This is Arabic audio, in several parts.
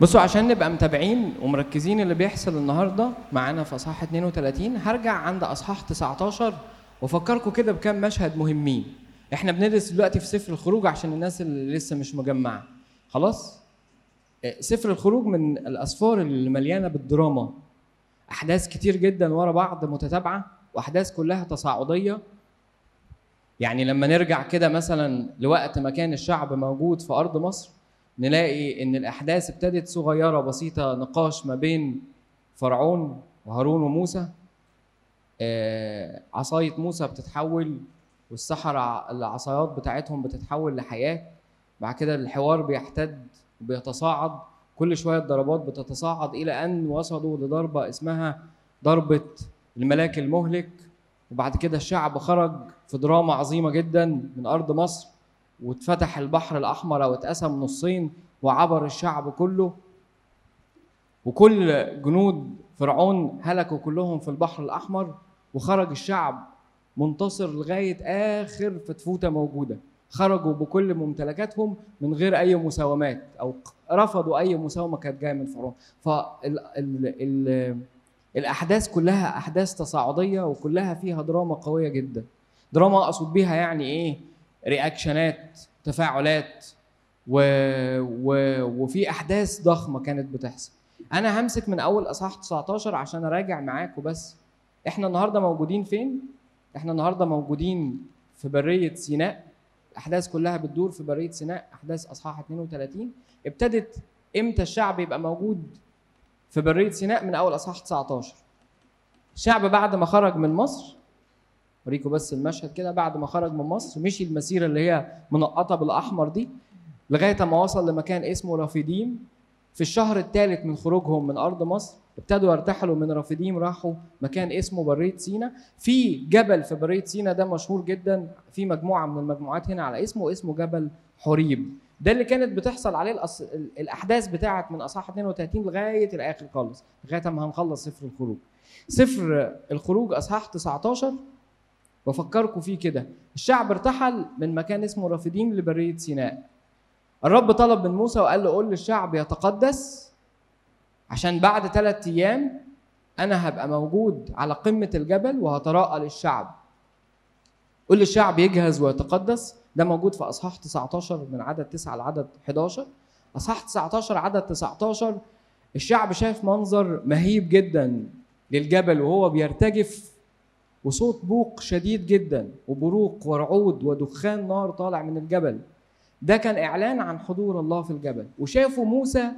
بصوا عشان نبقى متابعين ومركزين اللي بيحصل النهارده معانا في أصحاح 32 هرجع عند أصحاح 19 وأفكركم كده بكام مشهد مهمين. إحنا بندرس دلوقتي في سفر الخروج عشان الناس اللي لسه مش مجمعة. خلاص؟ آه، سفر الخروج من الأسفار اللي مليانة بالدراما. أحداث كتير جدا ورا بعض متتابعة وأحداث كلها تصاعدية. يعني لما نرجع كده مثلا لوقت ما كان الشعب موجود في أرض مصر نلاقي إن الأحداث ابتدت صغيرة بسيطة نقاش ما بين فرعون وهارون وموسى. آه، عصاية موسى بتتحول والسحرة العصايات بتاعتهم بتتحول لحياة. بعد كده الحوار بيحتد وبيتصاعد. كل شوية الضربات بتتصاعد إلى أن وصلوا لضربة اسمها ضربة الملاك المهلك. وبعد كده الشعب خرج في دراما عظيمة جدا من أرض مصر. واتفتح البحر الأحمر واتقسم نصين وعبر الشعب كله. وكل جنود فرعون هلكوا كلهم في البحر الأحمر وخرج الشعب منتصر لغاية آخر فتفوتة موجودة. خرجوا بكل ممتلكاتهم من غير أي مساومات أو رفضوا أي مساومة كانت جاية من فرعون. فال ال ال الأحداث كلها أحداث تصاعدية وكلها فيها دراما قوية جدا. دراما أقصد بيها يعني إيه؟ رياكشنات تفاعلات و... و... وفي أحداث ضخمة كانت بتحصل. أنا همسك من أول أصحاح 19 عشان أراجع معاكم بس إحنا النهارده موجودين فين؟ إحنا النهارده موجودين في برية سيناء. الأحداث كلها بتدور في برية سيناء أحداث أصحاح 32 ابتدت إمتى الشعب يبقى موجود في برية سيناء من أول أصحاح 19 الشعب بعد ما خرج من مصر اوريكم بس المشهد كده بعد ما خرج من مصر مشي المسيرة اللي هي منقطة بالأحمر دي لغاية ما وصل لمكان اسمه رافديم. في الشهر الثالث من خروجهم من أرض مصر ابتدوا يرتحلوا من رافديم راحوا مكان اسمه برية سينا. في جبل في برية سينا ده مشهور جدا في مجموعة من المجموعات هنا على اسمه اسمه جبل حريب. ده اللي كانت بتحصل عليه الأص... الأحداث بتاعه من أصحاح 32 لغاية الآخر خالص لغاية ما هنخلص سفر الخروج. سفر الخروج أصحاح 19 بفكركم فيه كده. الشعب ارتحل من مكان اسمه رافدين لبرية سيناء. الرب طلب من موسى وقال له قول للشعب يتقدس عشان بعد ثلاثة أيام أنا هبقى موجود على قمة الجبل وهتراءى للشعب. قول للشعب يجهز ويتقدس. ده موجود في أصحاح 19 من عدد 9 لعدد 11 أصحاح 19 عدد 19 الشعب شاف منظر مهيب جدا للجبل وهو بيرتجف وصوت بوق شديد جدا وبروق ورعود ودخان نار طالع من الجبل. ده كان إعلان عن حضور الله في الجبل. وشافوا موسى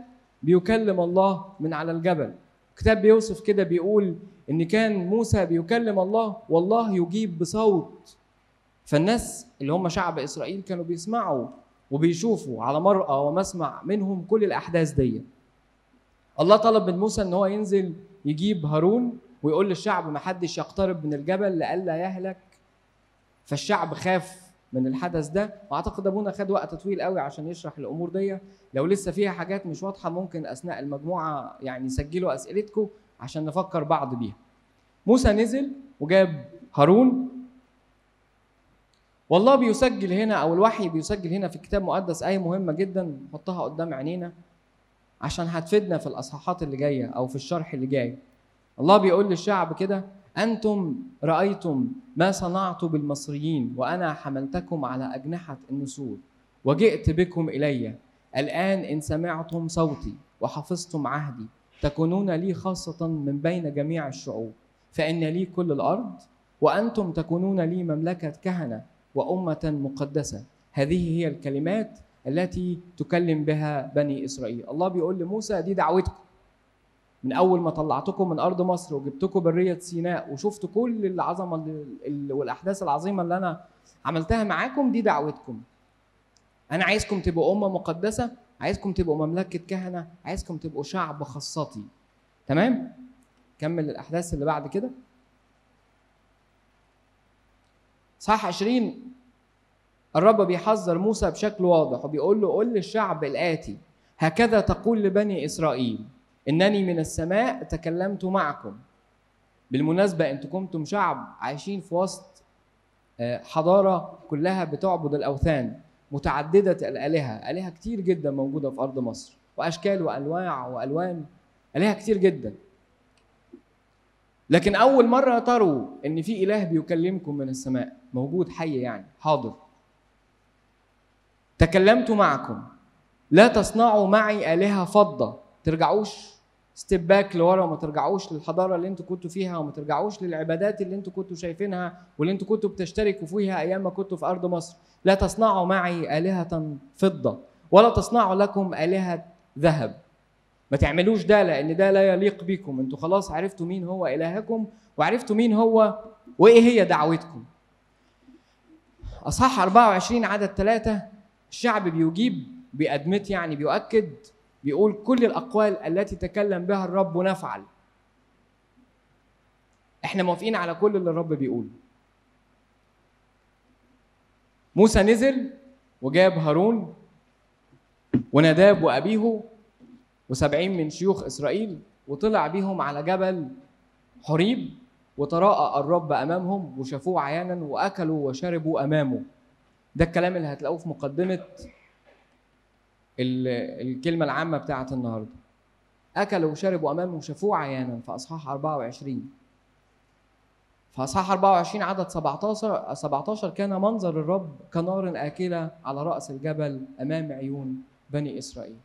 بيكلم الله من على الجبل. الكتاب بيوصف كده بيقول إن كان موسى بيكلم الله والله يجيب بصوت. فالناس اللي هم شعب إسرائيل كانوا بيسمعوا وبيشوفوا على مرأى ومسمع منهم كل الأحداث دي الله طلب من موسى إن هو ينزل يجيب هارون. ويقول للشعب ما حدش يقترب من الجبل لئلا يهلك. فالشعب خاف من الحدث ده وأعتقد أبونا خد وقت طويل قوي عشان يشرح الأمور دي. لو لسه فيها حاجات مش واضحة ممكن أثناء المجموعة يعني سجلوا أسئلتكم عشان نفكر بعض بيها. موسى نزل وجاب هارون. والله بيسجل هنا أو الوحي بيسجل هنا في كتاب مقدس آية مهمة جدا نحطها قدام عينينا عشان هتفيدنا في الإصحاحات اللي جاية أو في الشرح اللي جاي. الله بيقول للشعب كده أنتم رأيتم ما صنعت بالمصريين وأنا حملتكم على أجنحة النسور وجئت بكم إلي. الآن إن سمعتم صوتي وحفظتم عهدي تكونون لي خاصة من بين جميع الشعوب. فإن لي كل الأرض وأنتم تكونون لي مملكة كهنة وأمة مقدسة. هذه هي الكلمات التي تكلم بها بني إسرائيل. الله بيقول لموسى دي دعوتكم. من أول ما طلعتكم من أرض مصر وجبتكم بريه سيناء وشفتوا كل العظمة والأحداث العظيمة اللي أنا عملتها معاكم دي دعوتكم. أنا عايزكم تبقوا أمة مقدسة عايزكم تبقوا مملكة كهنة عايزكم تبقوا شعب خاصتي. تمام؟ كمل الأحداث اللي بعد كده. صح 20 الرب بيحذر موسى بشكل واضح وبيقول له قل للشعب الآتي هكذا تقول لبني إسرائيل. إنني من السماء تكلمت معكم. بالمناسبة أنتم كنتم شعب عايشين في وسط حضارة كلها بتعبد الأوثان متعددة الآلهة. آلهة كتير جدا موجودة في أرض مصر وأشكال وأنواع وألوان. آلهة كتير جدا. لكن أول مرة تروا إن في إله بيكلمكم من السماء موجود حي يعني حاضر. تكلمت معكم. لا تصنعوا معي آلهة فضة. ترجعوش step back لورا وما ترجعوش للحضارة اللي أنتوا كنتوا فيها وما ترجعوش للعبادات اللي أنتوا كنتوا شايفينها واللي أنتوا كنتوا بتشتركوا فيها أيام ما كنتوا في أرض مصر. لا تصنعوا معي آلهة فضة ولا تصنعوا لكم آلهة ذهب. ما تعملوش ده لأن ده لا يليق بيكم أنتوا خلاص عرفتوا مين هو إلهكم وعرفتوا مين هو وإيه هي دعوتكم. أصحاح 24 عدد ثلاثة. الشعب بيجيب بأدمت يعني بيؤكد بيقول كل الأقوال التي تكلم بها الرب نفعل. إحنا موافقين على كل اللي الرب بيقوله. موسى نزل وجاب هارون وناداب وأبيه وسبعين من شيوخ إسرائيل وطلع بيهم على جبل حريب وتراءى الرب أمامهم وشافوه عيانا وأكلوا وشربوا أمامه. ده الكلام اللي هتلاقوه في مقدمة ال- الكلمة العامة بتاعة النهاردة. أكلوا وشربوا أمامه وشافوه عيانا في أصحاح 24 في أصحاح 24 عدد 17 17 كان منظر الرب كنار آكلة على رأس الجبل أمام عيون بني إسرائيل.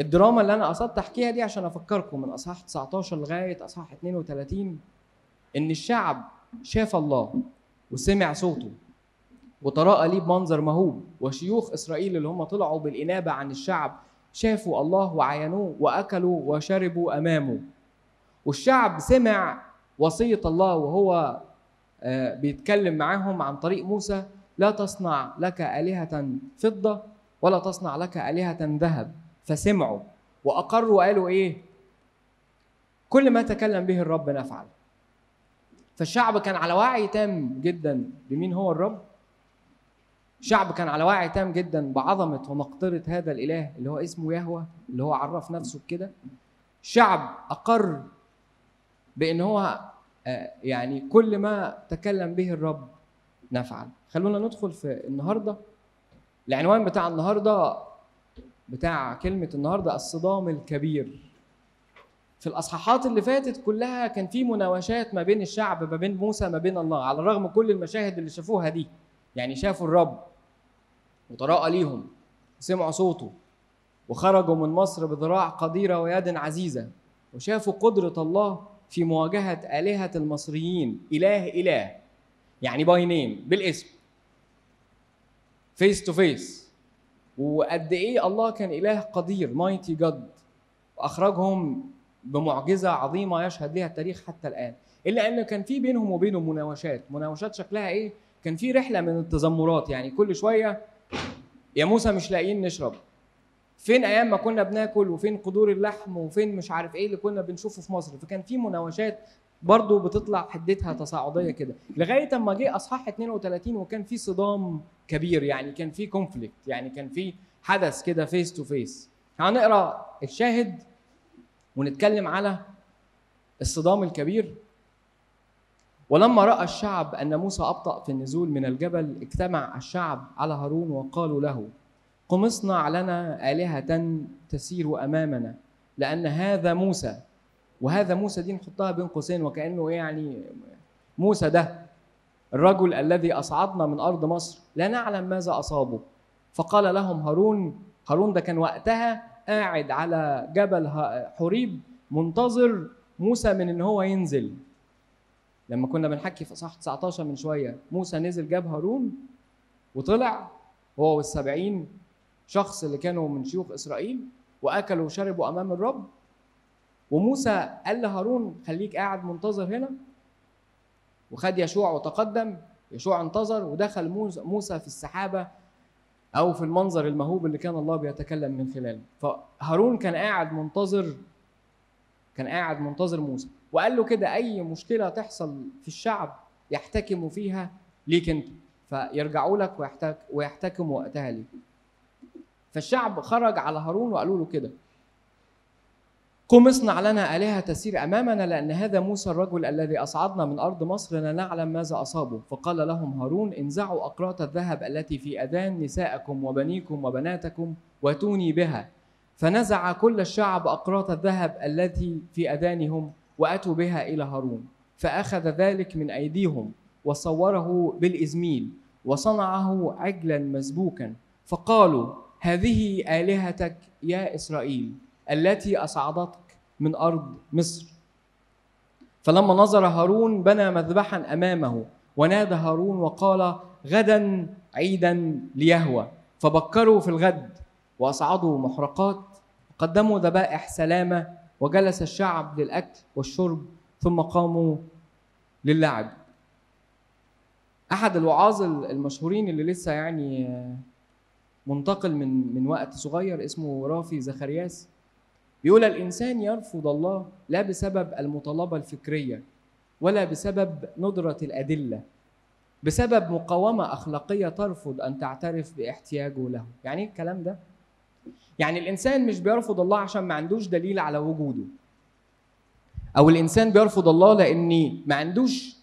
الدراما اللي أنا قصدت أحكيها دي عشان أفكركم من أصحاح 19 لغاية أصحاح 32 إن الشعب شاف الله وسمع صوته. وتراءى ليه بمنظر مهوب وشيوخ إسرائيل اللي هم طلعوا بالإنابة عن الشعب شافوا الله وعينوه وأكلوا وشربوا أمامه. والشعب سمع وصية الله وهو آه، بيتكلم معاهم عن طريق موسى لا تصنع لك آلهة فضة ولا تصنع لك آلهة ذهب. فسمعوا وأقروا وقالوا إيه؟ كل ما تكلم به الرب نفعل. فالشعب كان على وعي تام جدا بمين هو الرب؟ الشعب كان على وعي تام جدا بعظمة ومقدرة هذا الإله اللي هو اسمه يهوه اللي هو عرف نفسه بكده. الشعب أقر بإن هو آه، يعني كل ما تكلم به الرب نفعل. خلونا ندخل في النهارده. العنوان بتاع النهارده بتاع كلمة النهاردة الصدام الكبير. في الأصحاحات اللي فاتت كلها كان في مناوشات ما بين الشعب ما بين موسى ما بين الله على الرغم كل المشاهد اللي شافوها دي. يعني شافوا الرب. وتراءى ليهم سمعوا صوته وخرجوا من مصر بذراع قديرة ويد عزيزة وشافوا قدرة الله في مواجهة آلهة المصريين إله إله. يعني by name بالاسم. face to face وقد إيه الله كان إله قدير mighty God وأخرجهم بمعجزة عظيمة يشهد لها التاريخ حتى الآن. إلا ان كان في بينهم وبينه مناوشات. مناوشات شكلها إيه؟ كان في رحلة من التذمرات. يعني كل شوية يا موسى مش لاقيين نشرب. فين أيام ما كنا بناكل وفين قدور اللحم وفين مش عارف إيه اللي كنا بنشوفه في مصر؟ فكان في مناوشات برضه بتطلع حدتها تصاعدية كده. لغاية أما جه أصحاح 32 وكان في صدام كبير يعني كان في conflict يعني كان في حدث كده face to face هنقرأ الشاهد ونتكلم على الصدام الكبير. ولما رأى الشعب أن موسى أبطأ في النزول من الجبل اجتمع الشعب على هارون وقالوا له قم اصنع لنا آلهة تسير أمامنا لأن هذا موسى وهذا موسى دي نحطها بين قوسين وكأنه يعني موسى ده الرجل الذي أصعدنا من أرض مصر لا نعلم ماذا أصابه. فقال لهم هارون هارون ده كان وقتها قاعد على جبل حريب منتظر موسى من إن هو ينزل. لما كنا بنحكي في صح 19 من شوية موسى نزل جاب هارون وطلع هو والسبعين شخص اللي كانوا من شيوخ إسرائيل وأكلوا وشربوا أمام الرب. وموسى قال لهارون خليك قاعد منتظر هنا. وخد يشوع وتقدم يشوع انتظر ودخل موسى موسى في السحابة أو في المنظر المهوب اللي كان الله بيتكلم من خلاله. فهارون كان قاعد منتظر كان قاعد منتظر موسى. وقال له كده أي مشكلة تحصل في الشعب يحتكموا فيها ليك أنت فيرجعوا لك ويحتك ويحتكموا وقتها ليك. فالشعب خرج على هارون وقالوا له كده قم اصنع لنا آلهة تسير أمامنا لأن هذا موسى الرجل الذي أصعدنا من أرض مصر لا نعلم ماذا أصابه. فقال لهم هارون انزعوا أقراط الذهب التي في أذان نسائكم وبنيكم وبناتكم واتوني بها. فنزع كل الشعب أقراط الذهب التي في أذانهم وأتوا بها إلى هارون فأخذ ذلك من أيديهم وصوره بالإزميل وصنعه عجلا مسبوكا فقالوا هذه آلهتك يا إسرائيل التي أصعدتك من أرض مصر. فلما نظر هارون بنى مذبحا أمامه ونادى هارون وقال غدا عيدا ليهوى. فبكروا في الغد وأصعدوا محرقات وقدموا ذبائح سلامة وجلس الشعب للأكل والشرب ثم قاموا للعب أحد الوعاظ المشهورين اللي لسه يعني منتقل من من وقت صغير اسمه رافي زخرياس بيقول الإنسان يرفض الله لا بسبب المطالبة الفكرية ولا بسبب ندرة الأدلة بسبب مقاومة أخلاقية ترفض أن تعترف باحتياجه له يعني إيه الكلام ده؟ يعني الإنسان مش بيرفض الله عشان ما عندوش دليل على وجوده. أو الإنسان بيرفض الله لأن ما عندوش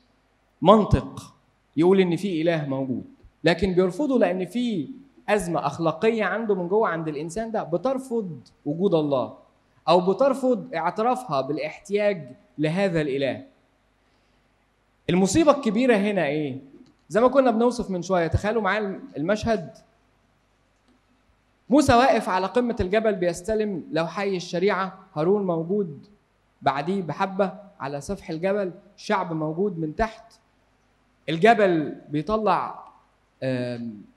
منطق يقول إن في إله موجود. لكن بيرفضه لأن في أزمة أخلاقية عنده من جوه عند الإنسان ده بترفض وجود الله. أو بترفض اعترافها بالاحتياج لهذا الإله. المصيبة الكبيرة هنا إيه؟ زي ما كنا بنوصف من شوية. تخيلوا معايا المشهد موسى واقف على قمة الجبل بيستلم لوحي الشريعة. هارون موجود بعديه بحبة على سفح الجبل. الشعب موجود من تحت. الجبل بيطلع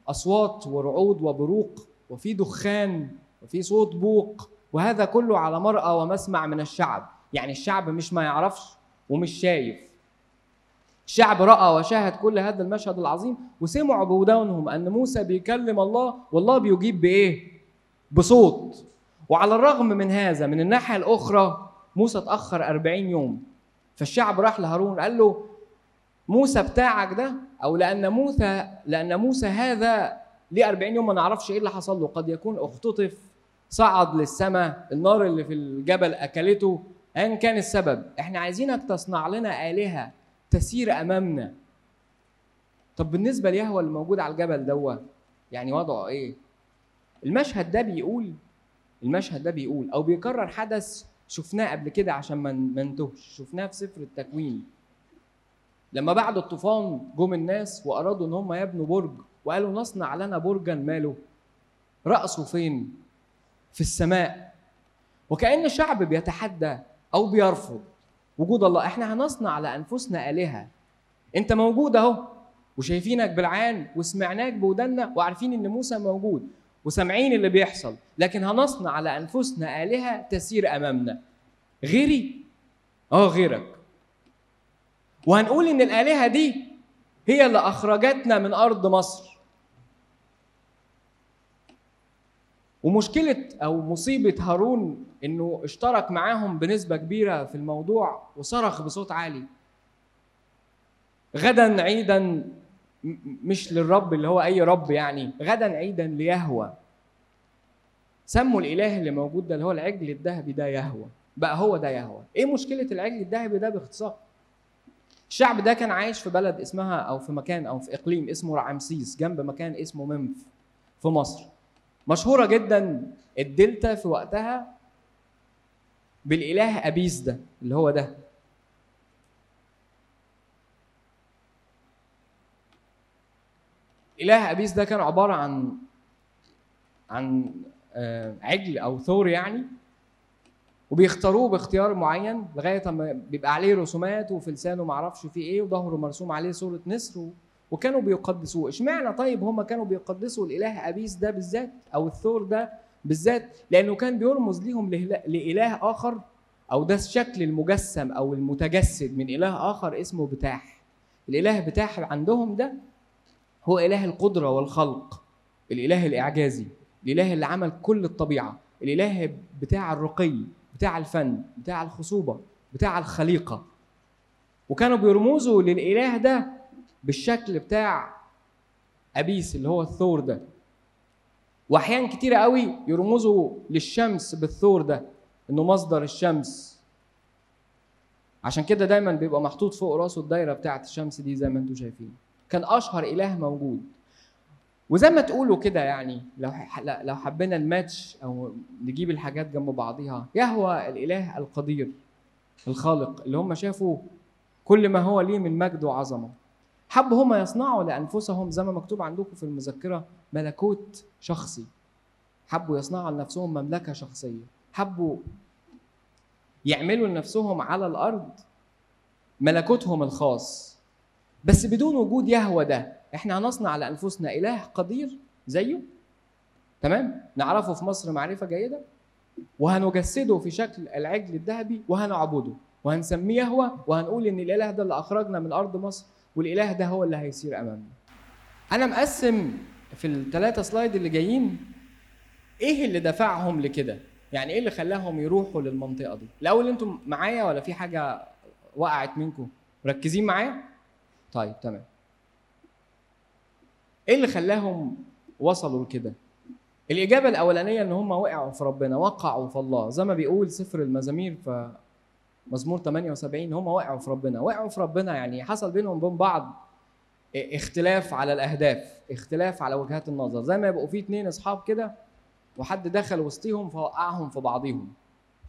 أصوات ورعود وبروق وفي دخان وفي صوت بوق وهذا كله على مرأى ومسمع من الشعب. يعني الشعب مش ما يعرفش ومش شايف. الشعب رأى وشاهد كل هذا المشهد العظيم وسمعوا بودانهم أن موسى بيكلم الله والله بيجيب بإيه؟ بصوت. وعلى الرغم من هذا من الناحية الأخرى موسى اتأخر 40 يوم. فالشعب راح لهارون قال له موسى بتاعك ده؟ أو لأن موسى لأن موسى هذا ليه 40 يوم ما نعرفش إيه اللي حصل له. قد يكون اختطف صعد للسماء النار اللي في الجبل أكلته أيا كان السبب. إحنا عايزينك تصنع لنا آلهة تسير أمامنا. طب بالنسبة ليهوى اللي موجود على الجبل دوا يعني وضعه إيه؟ المشهد ده بيقول المشهد ده بيقول أو بيكرر حدث شفناه قبل كده عشان ما نتوهش شفناه في سفر التكوين. لما بعد الطوفان جم الناس وأرادوا إن هم يبنوا برج وقالوا نصنع لنا برجا ماله. رأسه فين؟ في السماء. وكأن الشعب بيتحدى أو بيرفض. وجود الله إحنا هنصنع لانفسنا آلهة. أنت موجود أهو وشايفينك بالعين وسمعناك بودنا وعارفين إن موسى موجود وسامعين اللي بيحصل لكن هنصنع لانفسنا آلهة تسير أمامنا. غيري؟ آه غيرك. وهنقول إن الآلهة دي هي اللي أخرجتنا من أرض مصر. ومشكلة أو مصيبة هارون إنه اشترك معاهم بنسبة كبيرة في الموضوع وصرخ بصوت عالي. غدا عيدا مش للرب اللي هو أي رب يعني، غدا عيدا ليهوى. سموا الإله اللي موجود ده اللي هو العجل الذهبي ده يهوى. بقى هو ده يهوى. إيه مشكلة العجل الذهبي ده باختصار؟ الشعب ده كان عايش في بلد اسمها أو في مكان أو في إقليم اسمه رعمسيس جنب مكان اسمه منف في مصر. مشهورة جدا الدلتا في وقتها بالإله أبيس ده اللي هو ده إله أبيس ده كان عبارة عن عن آه، عجل أو ثور يعني وبيختاروه باختيار معين لغاية ما بيبقى عليه رسومات وفي لسانه معرفش فيه إيه وظهره مرسوم عليه صورة نسر. وكانوا بيقدسوه. اشمعنى طيب هم كانوا بيقدسوا الإله أبيس ده بالذات أو الثور ده بالذات؟ لأنه كان بيرمز ليهم لإله آخر أو ده الشكل المجسم أو المتجسد من إله آخر اسمه بتاح. الإله بتاح عندهم ده هو إله القدرة والخلق. الإله الإعجازي. الإله اللي عمل كل الطبيعة. الإله بتاع الرقي بتاع الفن بتاع الخصوبة بتاع الخليقة. وكانوا بيرمزوا للإله ده بالشكل بتاع أبيس اللي هو الثور ده. وأحيان كتيرة قوي يرمزوا للشمس بالثور ده إنه مصدر الشمس. عشان كده دايما بيبقى محطوط فوق رأسه الدايرة بتاعة الشمس دي زي ما أنتم شايفين. كان أشهر إله موجود. وزي ما تقولوا كده يعني لو لو حبينا الماتش أو نجيب الحاجات جنب بعضيها. يهوى الإله القدير الخالق اللي هم شافوا كل ما هو ليه من مجد وعظمة. حبوا هم يصنعوا لأنفسهم زي ما مكتوب عندكم في المذكرة ملكوت شخصي. حبوا يصنعوا لنفسهم مملكة شخصية. حبوا يعملوا لنفسهم على الأرض ملكوتهم الخاص. بس بدون وجود يهوى ده إحنا هنصنع لأنفسنا إله قدير زيه؟ تمام؟ نعرفه في مصر معرفة جيدة؟ وهنجسده في شكل العجل الذهبي وهنعبده. وهنسميه يهوى وهنقول إن الإله ده اللي أخرجنا من أرض مصر. والإله ده هو اللي هيسير أمامنا. أنا مقسم في الثلاثه سلايد اللي جايين إيه اللي دفعهم لكده؟ يعني إيه اللي خلاهم يروحوا للمنطقة دي؟ الأول أنتم معايا ولا في حاجة وقعت منكم؟ مركزين معايا؟ طيب تمام. إيه اللي خلاهم وصلوا لكده؟ الإجابة الأولانية إن هم وقعوا في ربنا وقعوا في الله. زي ما بيقول سفر المزامير في مزمور 78 هم وقعوا في ربنا. وقعوا في ربنا يعني حصل بينهم وبين بعض اختلاف على الأهداف اختلاف على وجهات النظر. زي ما يبقوا في اتنين أصحاب كده وحد دخل وسطيهم فوقعهم في بعضهم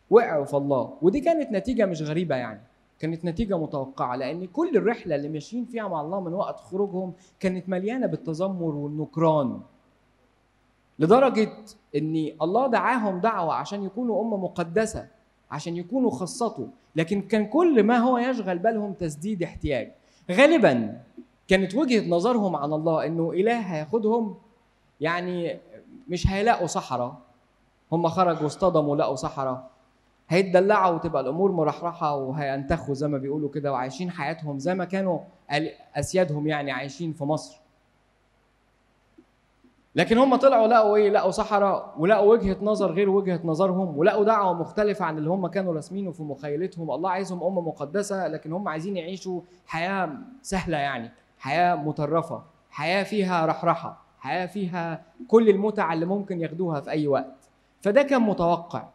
وقعوا في الله. ودي كانت نتيجة مش غريبة يعني. كانت نتيجة متوقعة لأن كل الرحلة اللي ماشيين فيها مع الله من وقت خروجهم كانت مليانة بالتذمر والنكران. لدرجة إن الله دعاهم دعوة عشان يكونوا أمة مقدسة. عشان يكونوا خاصته لكن كان كل ما هو يشغل بالهم تسديد احتياج. غالبا كانت وجهة نظرهم عن الله إنه إله هياخدهم يعني مش هيلاقوا صحراء. هم خرجوا واصطدموا لقوا صحراء. هيتدلعوا وتبقى الأمور مرحرحة وهينتخوا زي ما بيقولوا كده وعايشين حياتهم زي ما كانوا أسيادهم يعني عايشين في مصر. لكن هم طلعوا لقوا إيه؟ لقوا صحراء ولقوا وجهة نظر غير وجهة نظرهم ولقوا دعوة مختلفة عن اللي هم كانوا راسمينه في مخيلتهم. الله عايزهم أمة مقدسة لكن هم عايزين يعيشوا حياة سهلة يعني حياة مترفة حياة فيها رحرحة حياة فيها كل المتع اللي ممكن ياخدوها في أي وقت. فده كان متوقع.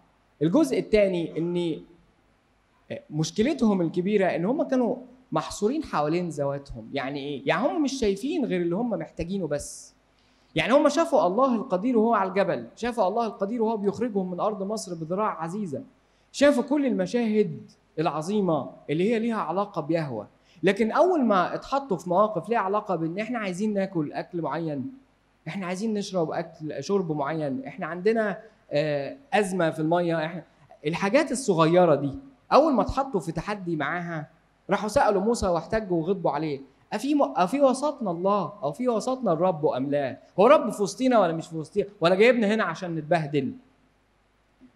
الجزء الثاني إن مشكلتهم الكبيرة إن هم كانوا محصورين حوالين ذواتهم. يعني إيه؟ يعني هم مش شايفين غير اللي هم محتاجينه بس. يعني هم شافوا الله القدير وهو على الجبل شافوا الله القدير وهو بيخرجهم من أرض مصر بذراع عزيزة شافوا كل المشاهد العظيمة اللي هي ليها علاقة بيهوى لكن أول ما اتحطوا في مواقف ليها علاقة بإن إحنا عايزين ناكل أكل معين إحنا عايزين نشرب أكل شرب معين إحنا عندنا أزمة في المية إحنا الحاجات الصغيرة دي أول ما اتحطوا في تحدي معاها راحوا سألوا موسى واحتجوا وغضبوا عليه. أفي م... أفي وسطنا الله أو في وسطنا الرب أم لا؟ هو رب في وسطينا ولا مش في وسطينا؟ ولا جايبنا هنا عشان نتبهدل؟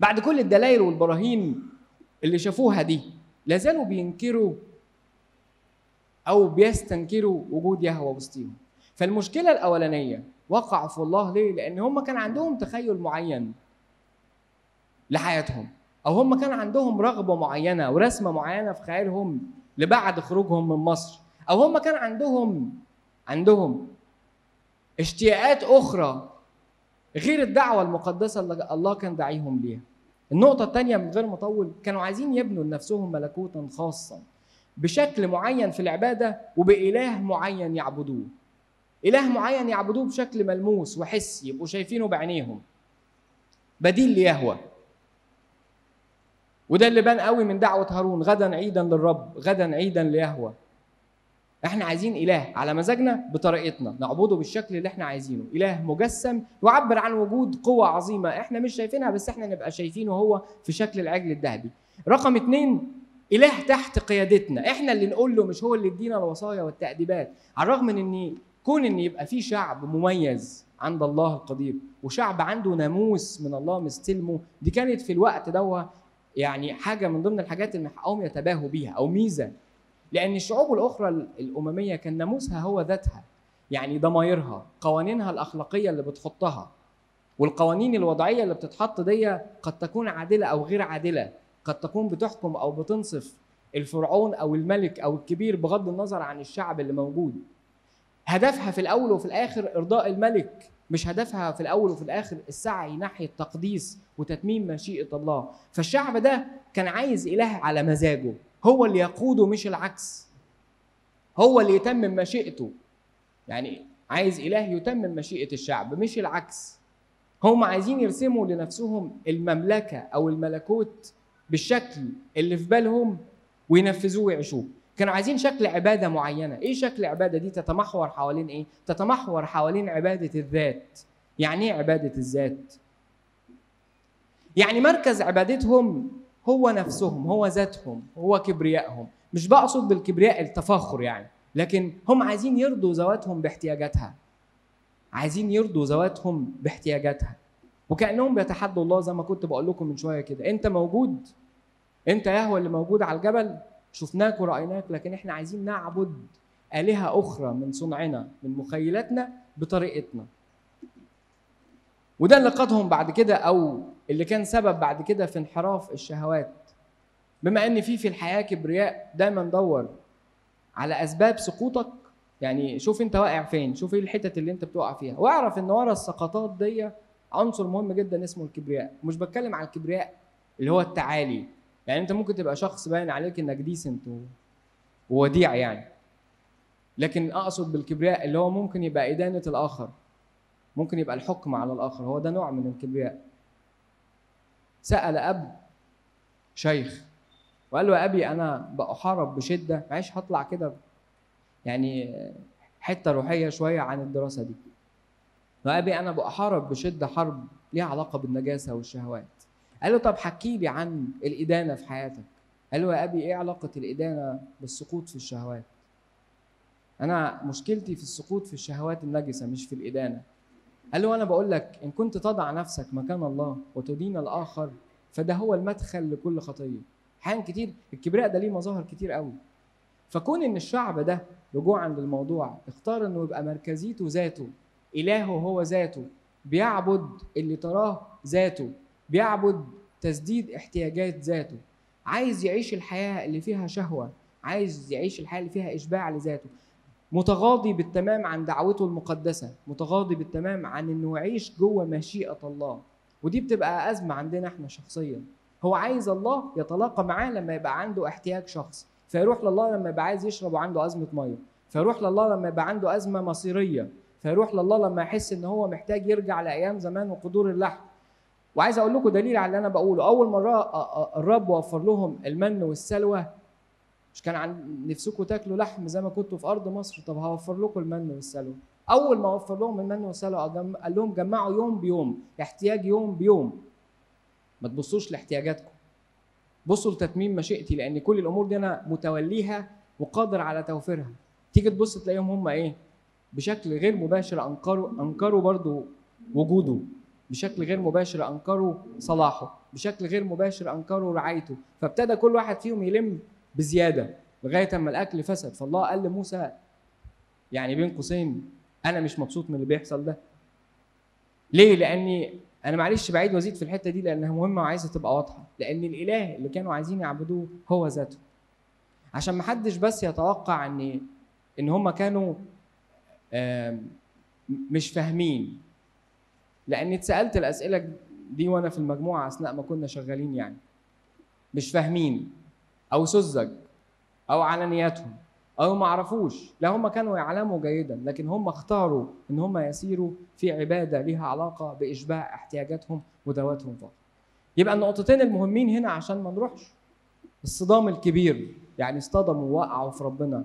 بعد كل الدلائل والبراهين اللي شافوها دي لا زالوا بينكروا أو بيستنكروا وجود يهوه وسطيهم. فالمشكلة الأولانية وقعوا في الله ليه؟ لأن هم كان عندهم تخيل معين لحياتهم. أو هم كان عندهم رغبة معينة ورسمة معينة في خيالهم لبعد خروجهم من مصر. أو هم كان عندهم عندهم اشتياقات أخرى غير الدعوة المقدسة اللي الله كان داعيهم ليها. النقطة الثانية من غير ما أطول كانوا عايزين يبنوا لنفسهم ملكوتا خاصا بشكل معين في العبادة وبإله معين يعبدوه. إله معين يعبدوه بشكل ملموس وحسي يبقوا شايفينه بعينيهم. بديل ليهوى وده اللي بان قوي من دعوة هارون غدا عيدا للرب غدا عيدا ليهوى إحنا عايزين إله على مزاجنا بطريقتنا نعبده بالشكل اللي إحنا عايزينه. إله مجسم يعبر عن وجود قوة عظيمة إحنا مش شايفينها بس إحنا نبقى شايفينه هو في شكل العجل الذهبي. رقم اتنين إله تحت قيادتنا. إحنا اللي نقول له مش هو اللي يدينا الوصايا والتأديبات. على الرغم من إن كون إن يبقى في شعب مميز عند الله القدير وشعب عنده ناموس من الله مستلمه دي كانت في الوقت ده يعني حاجة من ضمن الحاجات اللي حقهم يتباهوا بيها أو ميزة. لأن الشعوب الأخرى الأممية كان ناموسها هو ذاتها. يعني ضمايرها قوانينها الأخلاقية اللي بتحطها والقوانين الوضعية اللي بتتحط دي قد تكون عادلة أو غير عادلة قد تكون بتحكم أو بتنصف الفرعون أو الملك أو الكبير بغض النظر عن الشعب اللي موجود. هدفها في الأول وفي الآخر إرضاء الملك مش هدفها في الأول وفي الآخر السعي ناحية تقديس وتتميم مشيئة الله. فالشعب ده كان عايز إله على مزاجه. هو اللي يقوده مش العكس. هو اللي يتمم مشيئته. يعني عايز إله يتمم مشيئة الشعب مش العكس. هم عايزين يرسموا لنفسهم المملكة أو الملكوت بالشكل اللي في بالهم وينفذوه ويعيشوه. كانوا عايزين شكل عبادة معينة. إيه شكل العباده دي؟ تتمحور حوالين إيه؟ تتمحور حوالين عبادة الذات. يعني إيه عبادة الذات؟ يعني مركز عبادتهم هو نفسهم هو ذاتهم هو كبريائهم. مش بقصد بالكبرياء التفاخر يعني لكن هم عايزين يرضوا ذواتهم باحتياجاتها. عايزين يرضوا ذواتهم باحتياجاتها. وكأنهم بيتحدوا الله زي ما كنت بقول لكم من شوية كده. أنت موجود. أنت يهوى اللي موجود على الجبل. شفناك ورأيناك لكن إحنا عايزين نعبد آلهة أخرى من صنعنا من مخيلاتنا بطريقتنا. وده اللي قادهم بعد كده أو اللي كان سبب بعد كده في انحراف الشهوات. بما إن في في الحياة كبرياء دايما دور على أسباب سقوطك يعني شوف أنت واقع فين شوف إيه الحتت اللي أنت بتقع فيها. واعرف إن ورا السقطات دي عنصر مهم جدا اسمه الكبرياء. مش بتكلم على الكبرياء اللي هو التعالي. يعني أنت ممكن تبقى شخص باين عليك إنك ديسنت ووديع يعني. لكن أقصد بالكبرياء اللي هو ممكن يبقى إدانة الآخر. ممكن يبقى الحكم على الآخر. هو ده نوع من الكبرياء. سأل أب شيخ وقال له يا أبي أنا بحارب بشدة معلش هطلع كده يعني حتة روحية شوية عن الدراسة دي. يا أبي أنا بحارب بشدة حرب ليها علاقة بالنجاسة والشهوات. قال له طب حكي لي عن الإدانة في حياتك. قال له يا أبي إيه علاقة الإدانة بالسقوط في الشهوات؟ أنا مشكلتي في السقوط في الشهوات النجسة مش في الإدانة. قال له أنا بقول لك إن كنت تضع نفسك مكان الله وتدين الآخر فده هو المدخل لكل خطية. أحيانا كتير الكبرياء ده ليه مظاهر كتير قوي. فكون إن الشعب ده رجوعا للموضوع اختار إنه يبقى مركزيته ذاته إلهه هو ذاته بيعبد اللي تراه ذاته بيعبد تسديد احتياجات ذاته. عايز يعيش الحياة اللي فيها شهوة عايز يعيش الحياة اللي فيها إشباع لذاته. متغاضي بالتمام عن دعوته المقدسة متغاضي بالتمام عن إنه يعيش جوه مشيئة الله. ودي بتبقى أزمة عندنا إحنا شخصيا. هو عايز الله يتلاقى معاه لما يبقى عنده احتياج شخصي. فيروح لله لما يبقى عايز يشرب وعنده أزمة مية. فيروح لله لما يبقى عنده أزمة مصيرية. فيروح لله لما يحس إن هو محتاج يرجع لأيام زمان وقدور اللحم. وعايز أقول لكم دليل على اللي أنا بقوله. أول مرة الرب وفر لهم المن والسلوى مش كان عن نفسكم تاكلوا لحم زي ما كنتوا في أرض مصر؟ طب هوفر لكم المن والسلوى أول ما وفر لهم المن والسلوى قال لهم جمعوا يوم بيوم احتياج يوم بيوم. ما تبصوش لاحتياجاتكم. بصوا لتتميم مشيئتي لأن كل الأمور دي أنا متوليها وقادر على توفيرها. تيجي تبص تلاقيهم هم إيه؟ بشكل غير مباشر انكروا انكروا برضو وجوده. بشكل غير مباشر انكروا صلاحه. بشكل غير مباشر انكروا رعايته. فابتدى كل واحد فيهم يلم بزيادة لغاية أما الأكل فسد. فالله قال لموسى يعني بين قوسين أنا مش مبسوط من اللي بيحصل ده. ليه؟ لأني أنا معلش بعيد وازيد في الحتة دي لأنها مهمة وعايزة تبقى واضحة. لأن الإله اللي كانوا عايزين يعبدوه هو ذاته. عشان ما حدش بس يتوقع إن إن هم كانوا مش فاهمين. لأني اتسألت الأسئلة دي وأنا في المجموعة أثناء ما كنا شغالين يعني. مش فاهمين. أو سذج أو على نياتهم أو ما عرفوش. لا هم كانوا يعلموا جيدا لكن هم اختاروا إن هم يسيروا في عبادة لها علاقة بإشباع احتياجاتهم وذواتهم فقط. يبقى النقطتين المهمين هنا عشان ما نروحش. الصدام الكبير يعني اصطدموا ووقعوا في ربنا.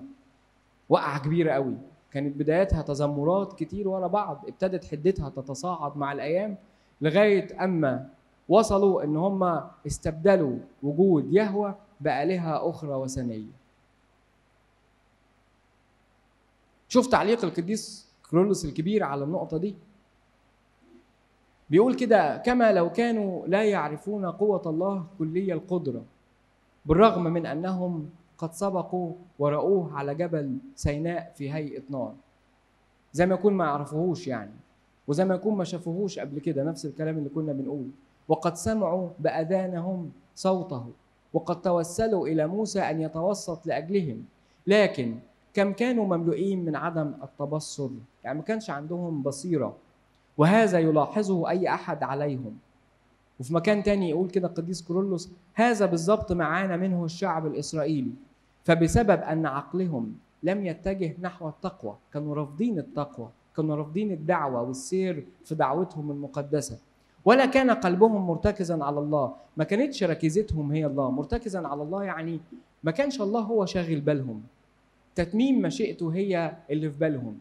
وقعة كبيرة قوي. كانت بدايتها تذمرات كتير ورا بعض. ابتدت حدتها تتصاعد مع الأيام لغاية أما وصلوا إن هم استبدلوا وجود يهوى بآلهة أخرى وثنية. شوف تعليق القديس كرولوس الكبير على النقطة دي. بيقول كده كما لو كانوا لا يعرفون قوة الله كلية القدرة بالرغم من أنهم قد سبقوا ورأوه على جبل سيناء في هيئة نار. زي ما يكون ما يعرفوهوش يعني وزي ما يكون ما شافوهوش قبل كده نفس الكلام اللي كنا بنقوله وقد سمعوا بأذانهم صوته وقد توسلوا إلى موسى أن يتوسط لأجلهم. لكن كم كانوا مملوئين من عدم التبصر؟ يعني ما كانش عندهم بصيرة. وهذا يلاحظه أي أحد عليهم. وفي مكان تاني يقول كده القديس كورولوس هذا بالضبط ما عانى منه الشعب الإسرائيلي. فبسبب أن عقلهم لم يتجه نحو التقوى كانوا رافضين التقوى كانوا رافضين الدعوة والسير في دعوتهم المقدسة. ولا كان قلبهم مرتكزا على الله. ما كانتش ركيزتهم هي الله. مرتكزا على الله يعني ما كانش الله هو شاغل بالهم. تتميم مشيئته هي اللي في بالهم.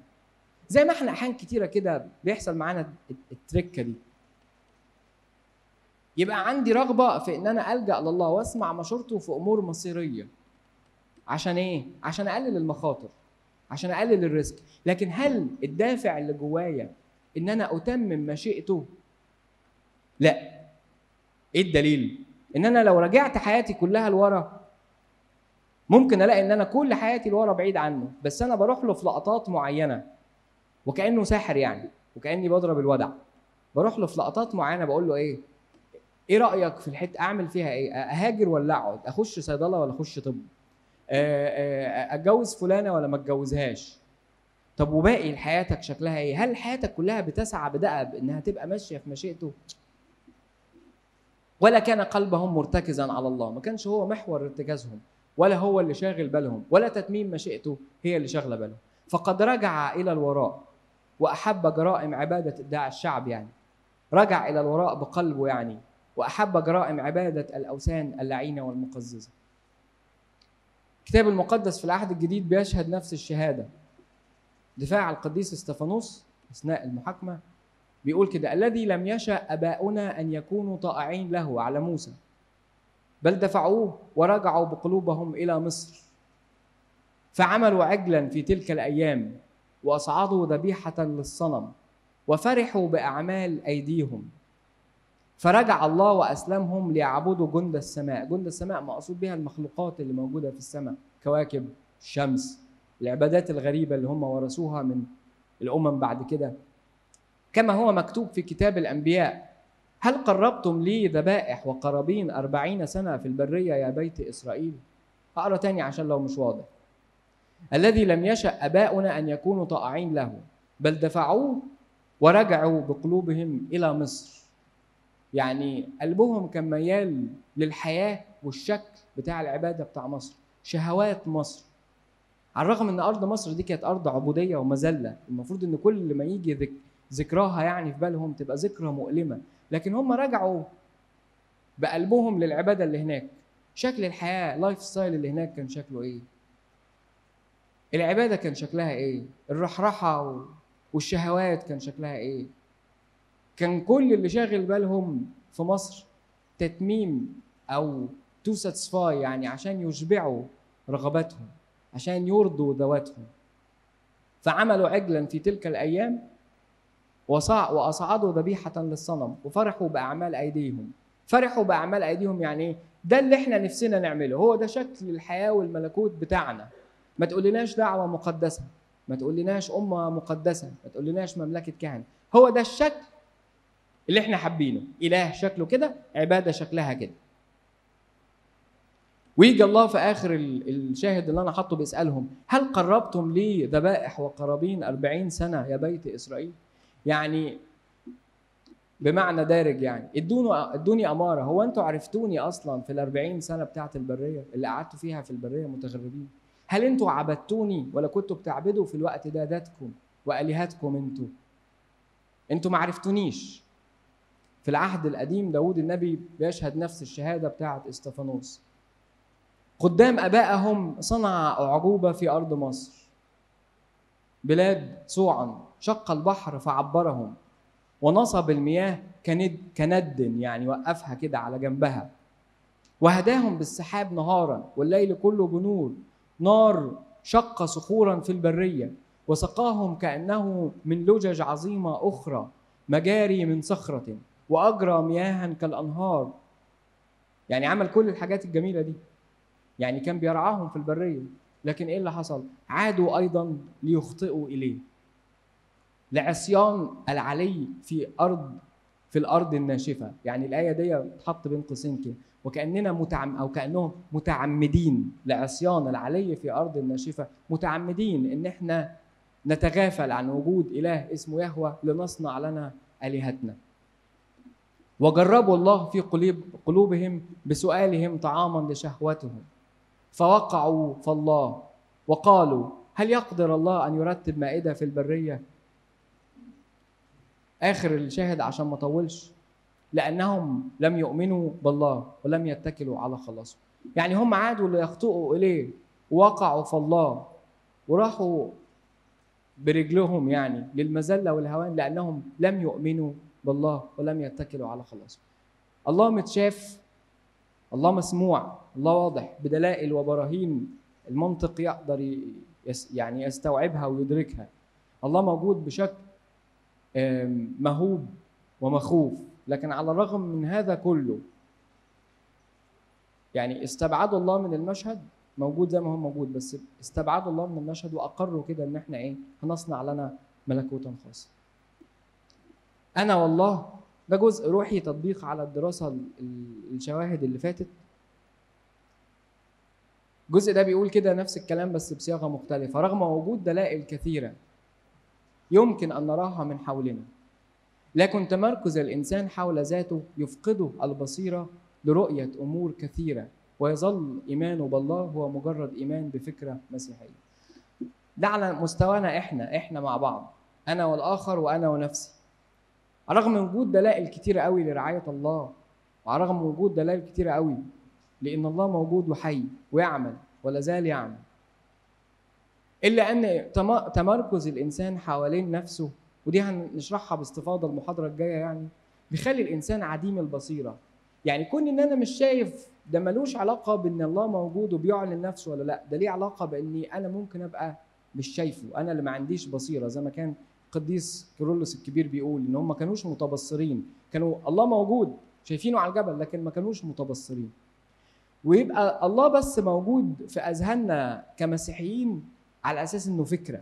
زي ما إحنا احيان كتيرة كده بيحصل معانا التركة دي. يبقى عندي رغبة في إن أنا ألجأ لله وأسمع مشورته في أمور مصيرية. عشان إيه؟ عشان أقلل المخاطر. عشان أقلل الريسك لكن هل الدافع اللي جوايا إن أنا أتمم مشيئته لا. إيه الدليل؟ إن أنا لو رجعت حياتي كلها لورا ممكن ألاقي إن أنا كل حياتي لورا بعيد عنه بس أنا بروح له في لقطات معينة وكأنه ساحر يعني وكأني بضرب الودع بروح له في لقطات معينة بقول له إيه إيه رأيك في الحتة أعمل فيها إيه أهاجر ولا أقعد؟ أخش صيدلة ولا أخش طب؟ أتجوز فلانة ولا ما أتجوزهاش؟ طب وباقي حياتك شكلها إيه؟ هل حياتك كلها بتسعى بدأب انها تبقى ماشية في مشيئته؟ ولا كان قلبهم مرتكزا على الله. ما كانش هو محور ارتكازهم ولا هو اللي شاغل بالهم ولا تتميم مشيئته هي اللي شاغلة بالهم. فقد رجع إلى الوراء وأحب جرائم عبادة ادعاء الشعب يعني. رجع إلى الوراء بقلبه يعني وأحب جرائم عبادة الأوثان اللعينة والمقززة. الكتاب المقدس في العهد الجديد بيشهد نفس الشهادة. دفاع القديس إستفانوس أثناء المحاكمة بيقول كده الذي لم يشأ أباؤنا أن يكونوا طائعين له على موسى بل دفعوه ورجعوا بقلوبهم إلى مصر فعملوا عجلا في تلك الأيام وأصعدوا ذبيحة للصنم وفرحوا بأعمال أيديهم فرجع الله وأسلمهم ليعبدوا جند السماء. جند السماء مقصود بها المخلوقات اللي موجودة في السماء كواكب الشمس العبادات الغريبة اللي هم ورثوها من الأمم بعد كده. كما هو مكتوب في كتاب الأنبياء. هل قربتم لي ذبائح وقرابين أربعين سنة في البرية يا بيت إسرائيل؟ أقرأ تاني عشان لو مش واضح. الذي لم يشأ أباؤنا أن يكونوا طائعين له بل دفعوه ورجعوا بقلوبهم إلى مصر. يعني قلبهم كان ميال للحياة والشكل بتاع العبادة بتاع مصر شهوات مصر. على الرغم إن أرض مصر دي كانت أرض عبودية ومذلة المفروض إن كل ما يجي ذك ذكراها يعني في بالهم تبقى ذكرى مؤلمة. لكن هم رجعوا بقلبهم للعبادة اللي هناك. شكل الحياة lifestyle اللي هناك كان شكله إيه؟ العبادة كان شكلها إيه؟ الرحرحة والشهوات كان شكلها إيه؟ كان كل اللي شاغل بالهم في مصر تتميم أو to satisfy يعني عشان يشبعوا رغباتهم عشان يرضوا ذواتهم. فعملوا عجلا في تلك الأيام وأصعدوا ذبيحة للصنم وفرحوا بأعمال أيديهم. فرحوا بأعمال أيديهم يعني إيه؟ ده اللي إحنا نفسنا نعمله. هو ده شكل الحياة والملكوت بتاعنا. ما تقولناش دعوة مقدسة. ما تقولناش أمة مقدسة. ما تقولناش مملكة كهنة. هو ده الشكل اللي إحنا حابينه. إله شكله كده عبادة شكلها كده. ويجي الله في آخر الشاهد اللي أنا حاطه بيسألهم هل قربتم لي ذبائح وقرابين أربعين سنة يا بيت إسرائيل؟ يعني بمعنى دارج يعني. ادوني ادوني أمارة. هو أنتوا عرفتوني أصلا في ال سنة بتاعة البرية اللي قعدتوا فيها في البرية متغربين؟ هل أنتوا عبدتوني ولا كنتوا بتعبدوا في الوقت ده ذاتكم وآلهتكم أنتوا؟ أنتوا ما عرفتونيش. في العهد القديم داود النبي بيشهد نفس الشهادة بتاعة إستفانوس. قدام أبائهم صنع اعجوبه في أرض مصر. بلاد صوعا. شق البحر فعبرهم. ونصب المياه كند كند يعني وقفها كده على جنبها. وهداهم بالسحاب نهارا والليل كله بنور. نار شق صخورا في البرية وسقاهم كأنه من لجج عظيمة أخرى مجاري من صخرة وأجرى مياها كالأنهار. يعني عمل كل الحاجات الجميلة دي. يعني كان بيرعاهم في البرية. لكن إيه اللي حصل؟ عادوا أيضا ليخطئوا إليه. لعصيان العلي في ارض في الأرض الناشفة. يعني الآية دي تحط بين قوسين كده. وكأننا متعم أو كأنهم متعمدين. لعصيان العلي في أرض الناشفة. متعمدين إن إحنا نتغافل عن وجود إله اسمه يهوه لنصنع لنا آلهتنا. وجربوا الله في قلوب قلوبهم بسؤالهم طعاما لشهوتهم. فوقعوا في الله وقالوا هل يقدر الله أن يرتب مائدة في البرية؟ آخر الشاهد عشان ما اطولش لأنهم لم يؤمنوا بالله ولم يتكلوا على خلاصه. يعني هم عادوا ليخطئوا إليه وقعوا في الله وراحوا برجلهم يعني للمذلة والهوان لأنهم لم يؤمنوا بالله ولم يتكلوا على خلاصه. الله متشاف الله مسموع الله واضح بدلائل وبراهين المنطق يقدر يعني يستوعبها ويدركها. الله موجود بشكل مهوب ومخوف. لكن على الرغم من هذا كله يعني استبعدوا الله من المشهد موجود زي ما هو موجود بس استبعدوا الله من المشهد وأقروا كده إن إحنا إيه هنصنع لنا ملكوتا خاصا أنا والله ده جزء روحي تطبيق على الدراسة ال- ال- الشواهد اللي فاتت. الجزء ده بيقول كده نفس الكلام بس بصياغة مختلفة. رغم وجود دلائل كثيرة يمكن أن نراها من حولنا. لكن تمركز الإنسان حول ذاته يفقده البصيرة لرؤية أمور كثيرة ويظل إيمانه بالله هو مجرد إيمان بفكرة مسيحية. ده على مستوانا إحنا إحنا مع بعض أنا والآخر وأنا ونفسي. رغم وجود دلائل كتيره قوي لرعاية الله وعلى رغم وجود دلائل كتيره قوي لأن الله موجود وحي ويعمل ولا زال يعمل. إلا أن تم- تمركز الإنسان حوالين نفسه ودي هنشرحها باستفاضة المحاضرة الجاية يعني بيخلي الإنسان عديم البصيرة. يعني كون إن أنا مش شايف ده ملوش علاقة بإن الله موجود وبيعلن نفسه ولا لأ ده ليه علاقة بإني أنا ممكن أبقى مش شايفه أنا اللي ما عنديش بصيرة زي ما كان قديس كيرلس الكبير بيقول إن هم ما كانوش متبصرين كانوا الله موجود شايفينه على الجبل لكن ما كانوش متبصرين. ويبقى الله بس موجود في أذهاننا كمسيحيين على أساس إنه فكرة.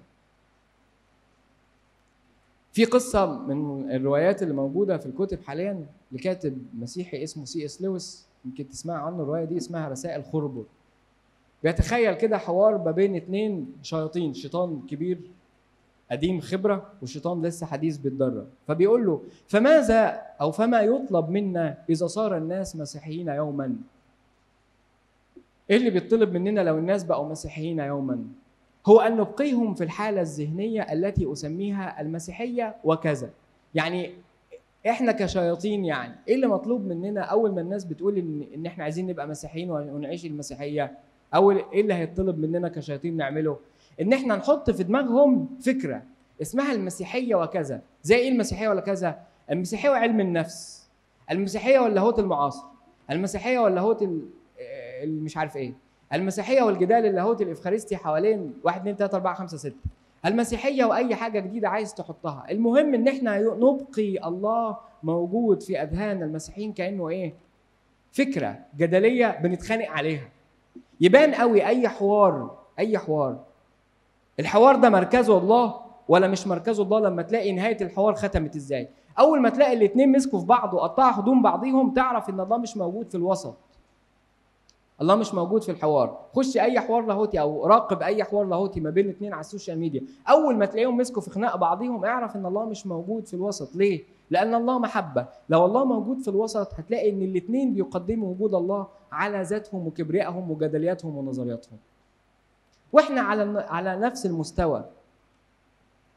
في قصة من الروايات اللي موجودة في الكتب حاليا لكاتب مسيحي اسمه سي إس لويس يمكن تسمع عنه الرواية دي اسمها رسائل خربر بيتخيل كده حوار ما بين اتنين شياطين شيطان كبير قديم خبرة وشيطان لسه حديث بيتدرب. فبيقول له فماذا أو فما يطلب منا إذا صار الناس مسيحيين يوما؟ إيه اللي بيطلب مننا لو الناس بقوا مسيحيين يوما؟ هو ان نبقيهم في الحالة الذهنية التي أسميها المسيحية وكذا. يعني إحنا كشياطين يعني إيه اللي مطلوب مننا؟ أول ما الناس بتقول إن إن إحنا عايزين نبقى مسيحيين ونعيش المسيحية أول إيه اللي هيطلب مننا كشياطين نعمله؟ إن إحنا نحط في دماغهم فكرة اسمها المسيحية وكذا. زي إيه المسيحية ولا كذا؟ المسيحية وعلم النفس. المسيحية واللاهوت المعاصر. المسيحية واللاهوت ال- ال- مش عارف إيه. المسيحية والجدال اللاهوتي الإفخارستي حوالين 1 2 3 4 5 6 المسيحية وأي حاجة جديدة عايز تحطها. المهم إن إحنا نبقي الله موجود في أذهان المسيحيين كأنه إيه؟ فكرة جدلية بنتخانق عليها. يبان قوي أي حوار أي حوار. الحوار ده مركزه الله ولا مش مركزه الله لما تلاقي نهاية الحوار ختمت إزاي؟ أول ما تلاقي الاثنين مسكوا في بعض وقطعوا هدوم بعضيهم تعرف إن الله مش موجود في الوسط. الله مش موجود في الحوار. خش أي حوار لاهوتي أو راقب أي حوار لاهوتي ما بين اثنين على ال social media. أول ما تلاقيهم مسكوا في خناق بعضيهم اعرف إن الله مش موجود في الوسط. ليه؟ لأن الله محبة. لو الله موجود في الوسط هتلاقي إن الاثنين بيقدموا وجود الله على ذاتهم وكبريائهم وجدلياتهم ونظرياتهم. وإحنا على على نفس المستوى.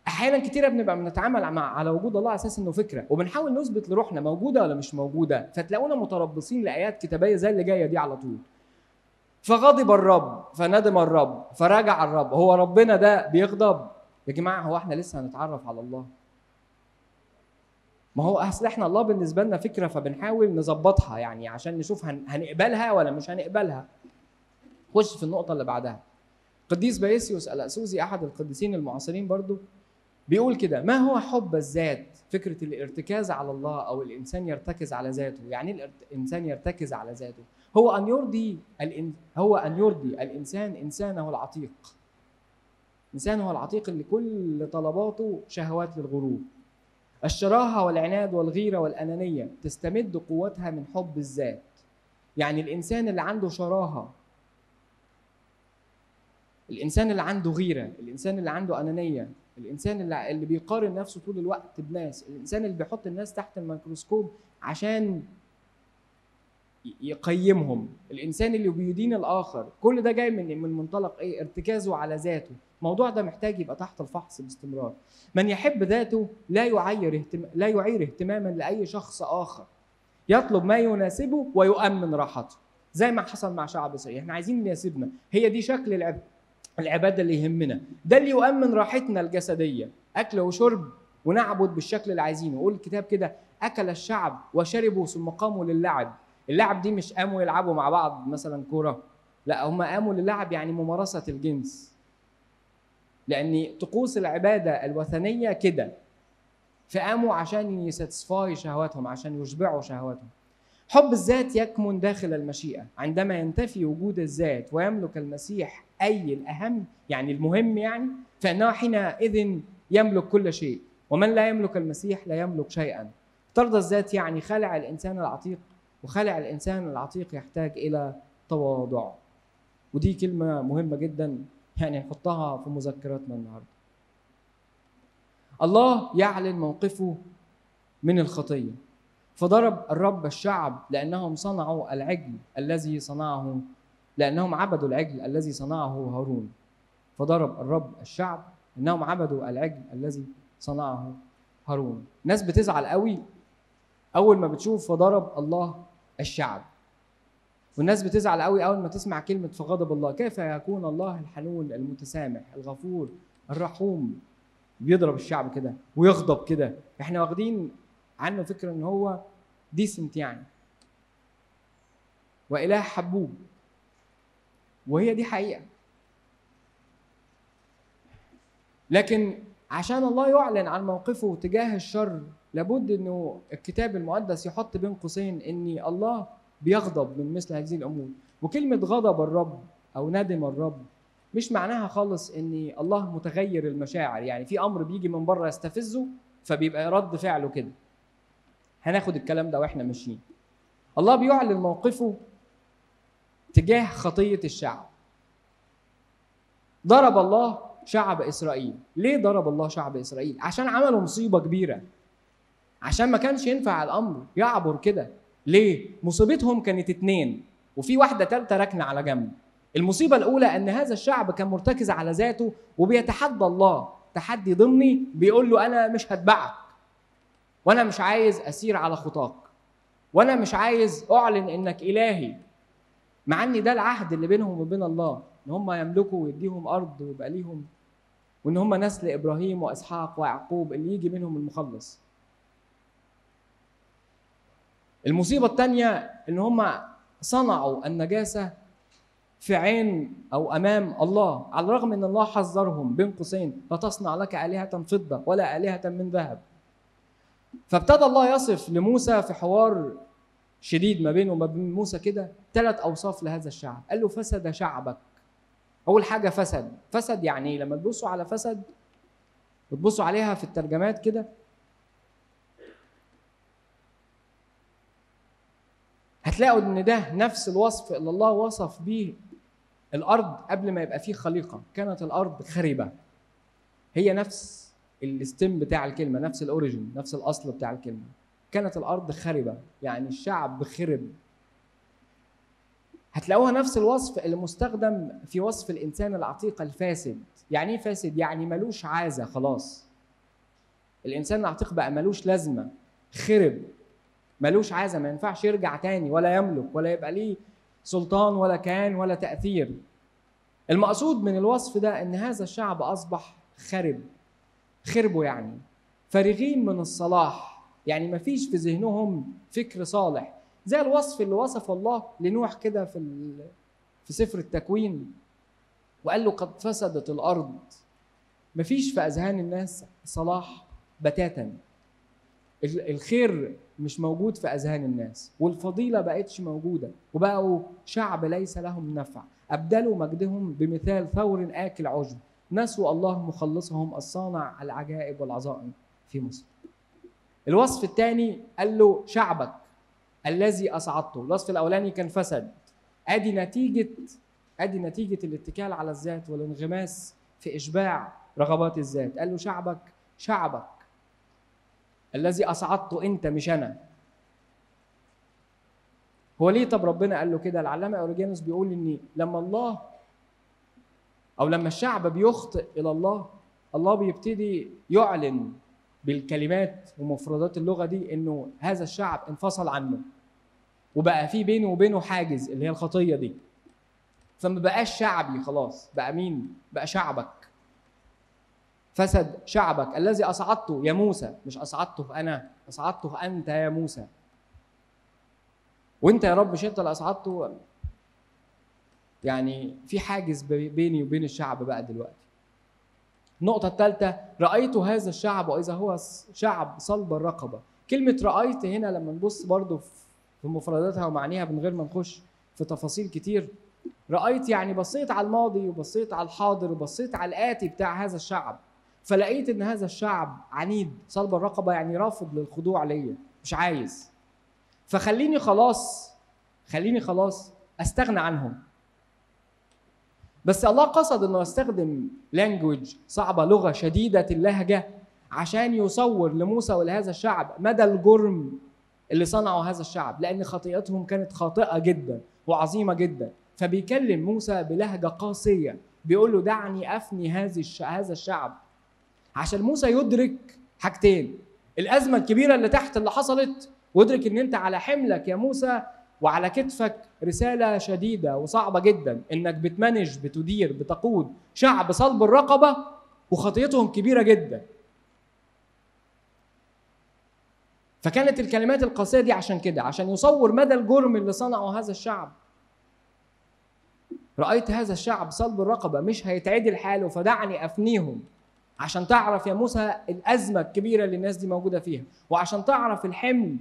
أحيانا كتيرة بنبقى بنتعامل مع على وجود الله على أساس إنه فكرة. وبنحاول نثبت لروحنا موجودة ولا مش موجودة. فتلاقونا متربصين لآيات كتابية زي اللي جاية دي على طول. فغضب الرب فندم الرب فرجع الرب. هو ربنا ده بيغضب. يا جماعة هو إحنا لسه هنتعرف على الله؟ ما هو أصل إحنا الله بالنسبة لنا فكرة فبنحاول نظبطها يعني عشان نشوف هن... هنقبلها ولا مش هنقبلها. خش في النقطة اللي بعدها. قديس بايسيوس الاسوسي أحد القديسين المعاصرين برضو بيقول كده ما هو حب الذات؟ فكرة الارتكاز على الله أو الإنسان يرتكز على ذاته. يعني إيه الانسان يرتكز على ذاته؟ هو أن يرضي الإن... هو أن يرضي الإنسان إنسانه العتيق. إنسانه العتيق اللي كل طلباته شهوات للغرور. الشراهة والعناد والغيرة والأنانية تستمد قوتها من حب الذات. يعني الإنسان اللي عنده شراهة الإنسان اللي عنده غيرة الإنسان اللي عنده أنانية الإنسان اللي, اللي بيقارن نفسه طول الوقت بناس الإنسان اللي بيحط الناس تحت الميكروسكوب عشان يقيمهم. الإنسان اللي بيدين الآخر كل ده جاي من من منطلق إيه؟ ارتكازه على ذاته. الموضوع ده محتاج يبقى تحت الفحص باستمرار. من يحب ذاته لا يعير اهتم... لا يعير اهتماما لأي شخص آخر. يطلب ما يناسبه ويؤمن راحته. زي ما حصل مع شعب اسرائيل إحنا عايزين يناسبنا هي دي شكل العب... العبادة اللي يهمنا. ده اللي يؤمن راحتنا الجسدية. أكل وشرب ونعبد بالشكل اللي عايزينه. يقول الكتاب كده أكل الشعب وشربوا ثم قاموا للعب. اللعب دي مش قاموا يلعبوا مع بعض مثلا كورة. لا هم قاموا للعب يعني ممارسة الجنس لأن طقوس العبادة الوثنية كده. فقاموا عشان يساتسفاي شهواتهم عشان يشبعوا شهواتهم. حب الذات يكمن داخل المشيئة. عندما ينتفي وجود الذات ويملك المسيح أي الأهم يعني المهم يعني فإنه حينئذ يملك كل شيء. ومن لا يملك المسيح لا يملك شيئا. ترضى الذات يعني خلع الإنسان العتيق. وخلع الإنسان العتيق يحتاج إلى تواضع. ودي كلمة مهمة جدا يعني نحطها في مذكراتنا النهارده. الله يعلن موقفه من الخطية. فضرب الرب الشعب لأنهم صنعوا العجل الذي صنعه لأنهم عبدوا العجل الذي صنعه هارون. فضرب الرب الشعب انهم عبدوا العجل الذي صنعه هارون. ناس بتزعل قوي. أول ما بتشوف فضرب الله الشعب. والناس بتزعل قوي أول ما تسمع كلمة فغضب الله. كيف يكون الله الحنون المتسامح الغفور الرحوم بيضرب الشعب كده ويغضب كده؟ إحنا واخدين عنه فكرة إن هو ديسنت يعني. وإله حبوب. وهي دي حقيقة. لكن عشان الله يعلن عن موقفه تجاه الشر لابد إنه الكتاب المقدس يحط بين قوسين إن الله بيغضب من مثل هذه الأمور. وكلمة غضب الرب أو ندم الرب مش معناها خالص إن الله متغير المشاعر. يعني في أمر بيجي من بره يستفزه فبيبقى رد فعله كده. هناخد الكلام ده وإحنا ماشيين. الله بيعلن موقفه تجاه خطية الشعب. ضرب الله شعب إسرائيل. ليه ضرب الله شعب إسرائيل؟ عشان عملوا مصيبة كبيرة. عشان ما كانش ينفع الأمر يعبر كده. ليه؟ مصيبتهم كانت اتنين وفي واحدة ثالثه راكنة على جنب. المصيبة الأولى إن هذا الشعب كان مرتكز على ذاته وبيتحدى الله. تحدي ضمني بيقول له أنا مش هتبعك. وأنا مش عايز أسير على خطاك. وأنا مش عايز أعلن إنك إلهي. مع إن ده العهد اللي بينهم وبين الله إن هم يملكوا ويديهم أرض ويبقى ليهم وإن هم نسل إبراهيم وإسحاق ويعقوب اللي يجي منهم المخلص. المصيبة الثانية إن هم صنعوا النجاسة في عين أو أمام الله على الرغم إن الله حذرهم بين قوسين لا تصنع لك آلهة فضة ولا آلهة من ذهب. فابتدى الله يصف لموسى في حوار شديد ما بينه وما بين موسى كده ثلاث أوصاف لهذا الشعب. قال له فسد شعبك. أول حاجة فسد. فسد يعني لما تبصوا على فسد وتبصوا عليها في الترجمات كده هتلاقوا إن ده نفس الوصف اللي الله وصف بيه الأرض قبل ما يبقى فيه خليقة. كانت الأرض خربه هي نفس الاستم بتاع الكلمة نفس الاوريجن نفس الأصل بتاع الكلمة. كانت الأرض خربه يعني الشعب خرب. هتلاقوها نفس الوصف اللي مستخدم في وصف الإنسان العتيق الفاسد. يعني إيه فاسد؟ يعني ملوش عازة خلاص. الإنسان العتيق بقى ملوش لازمة. خرب. ملوش عازة ما ينفعش يرجع تاني ولا يملك ولا يبقى ليه سلطان ولا كيان ولا تأثير. المقصود من الوصف ده إن هذا الشعب أصبح خرب خربوا يعني. فارغين من الصلاح يعني ما فيش في ذهنهم فكر صالح. زي الوصف اللي وصف الله لنوح كده في في سفر التكوين وقال له قد فسدت الأرض. ما فيش في أذهان الناس صلاح بتاتا. الخير مش موجود في أذهان الناس والفضيلة بقتش موجودة وبقوا شعب ليس لهم نفع. أبدلوا مجدهم بمثال ثور آكل عشب نسوا الله مخلصهم الصانع العجائب والعظائم في مصر. الوصف الثاني قال له شعبك الذي أصعدته. الوصف الأولاني كان فسد. أدي نتيجة أدي نتيجة الاتكال على الذات والانغماس في إشباع رغبات الذات. قال له شعبك شعبك الذي اصعدته أنت مش أنا هو ليه طب ربنا قال له كده؟ العلامة اوريجانوس بيقول إن لما الله أو لما الشعب بيخطئ إلى الله الله بيبتدي يعلن بالكلمات ومفردات اللغة دي إنه هذا الشعب انفصل عنه. وبقى في بينه وبينه حاجز اللي هي الخطية دي. فما بقاش شعبي خلاص بقى مين؟ بقى شعبك. فسد شعبك الذي أصعدته يا موسى. مش أصعدته أنا أصعدته أنت يا موسى. وأنت يا رب مش انت اللي اصعدته يعني في حاجز بيني وبين الشعب بقى دلوقتي. النقطة الثالثة رأيت هذا الشعب وإذا هو شعب صلب الرقبة. كلمة رأيت هنا لما نبص برضو في مفرداتها ومعانيها من غير ما نخش في تفاصيل كتير. رأيت يعني بصيت على الماضي وبصيت على الحاضر وبصيت على الآتي بتاع هذا الشعب. فلقيت إن هذا الشعب عنيد صلب الرقبة يعني رافض للخضوع ليا مش عايز. فخليني خلاص خليني خلاص أستغنى عنهم. بس الله قصد إنه يستخدم لانجوج صعبة لغة شديدة اللهجة عشان يصور لموسى ولهذا الشعب مدى الجرم اللي صنعه هذا الشعب لأن خطيئتهم كانت خاطئة جدا وعظيمة جدا. فبيكلم موسى بلهجة قاسية بيقول له دعني أفني هذه هذا الشعب. عشان موسى يدرك حاجتين. الأزمة الكبيرة اللي تحت اللي حصلت وادرك إن أنت على حملك يا موسى وعلى كتفك رسالة شديدة وصعبة جدا إنك بتمانج بتدير بتقود شعب صلب الرقبة وخطيتهم كبيرة جدا. فكانت الكلمات القاسية دي عشان كده عشان يصور مدى الجرم اللي صنعه هذا الشعب. رأيت هذا الشعب صلب الرقبة مش هيتعدل حاله فدعني أفنيهم. عشان تعرف يا موسى الأزمة الكبيرة اللي الناس دي موجودة فيها. وعشان تعرف الحمل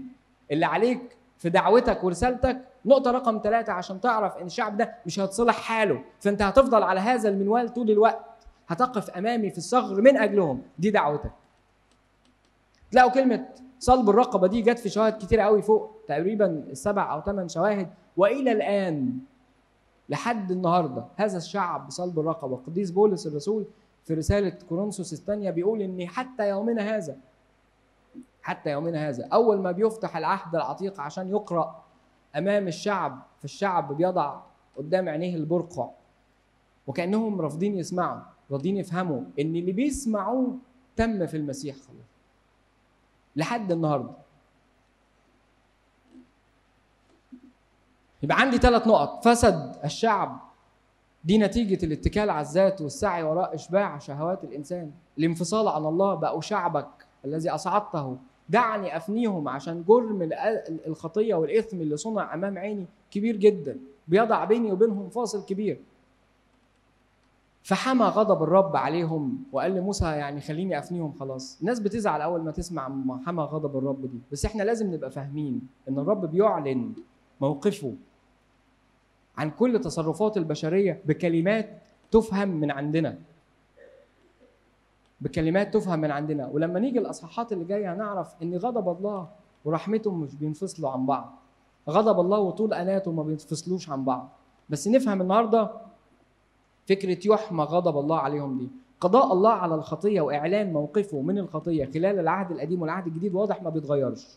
اللي عليك في دعوتك ورسالتك نقطة رقم ثلاثة عشان تعرف إن الشعب ده مش هيتصلح حاله، فأنت هتفضل على هذا المنوال طول الوقت، هتقف أمامي في الصغر من أجلهم، دي دعوتك. تلاقوا كلمة صلب الرقبة دي جت في شواهد كتير قوي فوق تقريبا السبع أو ثمان شواهد. وإلى الآن لحد النهاردة هذا الشعب صلب الرقبة، قديس بولس الرسول في رسالة كورنثوس الثانية بيقول إن حتى يومنا هذا حتى يومنا هذا أول ما بيفتح العهد العتيق عشان يقرأ أمام الشعب فالشعب بيضع قدام عينيه البرقع وكأنهم رافضين يسمعوا راضين يفهموا إن اللي بيسمعوه تم في المسيح خلاص لحد النهارده. يبقى عندي ثلاث نقط. فسد الشعب دي نتيجة الاتكال على الذات والسعي وراء إشباع شهوات الإنسان. الانفصال عن الله بقوا شعبك الذي أصعدته. دعني أفنيهم عشان جرم الخطية والإثم اللي صنع أمام عيني كبير جدا. بيضع بيني وبينهم فاصل كبير. فحمى غضب الرب عليهم وقال لموسى يعني خليني أفنيهم خلاص. الناس بتزعل أول ما تسمع حمى غضب الرب دي. بس إحنا لازم نبقى فاهمين إن الرب بيعلن موقفه. عن كل تصرفات البشرية بكلمات تفهم من عندنا. بكلمات تفهم من عندنا. ولما نيجي الأصحاحات اللي جاية هنعرف إن غضب الله ورحمته مش بينفصلوا عن بعض. غضب الله وطول اناته ما بينفصلوش عن بعض. بس نفهم النهارده فكرة يحمى غضب الله عليهم دي. قضاء الله على الخطية وإعلان موقفه من الخطية خلال العهد القديم والعهد الجديد واضح ما بيتغيرش.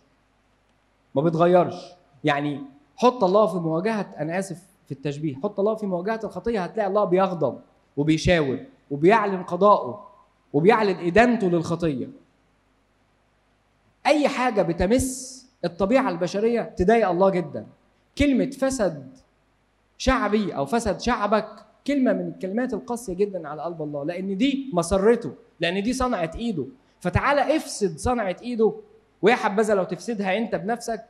ما بيتغيرش. يعني حط الله في مواجهة أنا آسف في التشبيه. حط الله في مواجهة الخطية هتلاقي الله بيغضب وبيشاور وبيعلن قضاءه وبيعلن إدانته للخطية. أي حاجة بتمس الطبيعة البشرية تضايق الله جدا. كلمة فسد شعبي أو فسد شعبك كلمة من الكلمات القاسية جدا على قلب الله لأن دي مسرته لأن دي صنعه إيده. فتعالى افسد صنعة إيده ويا حبذا لو تفسدها أنت بنفسك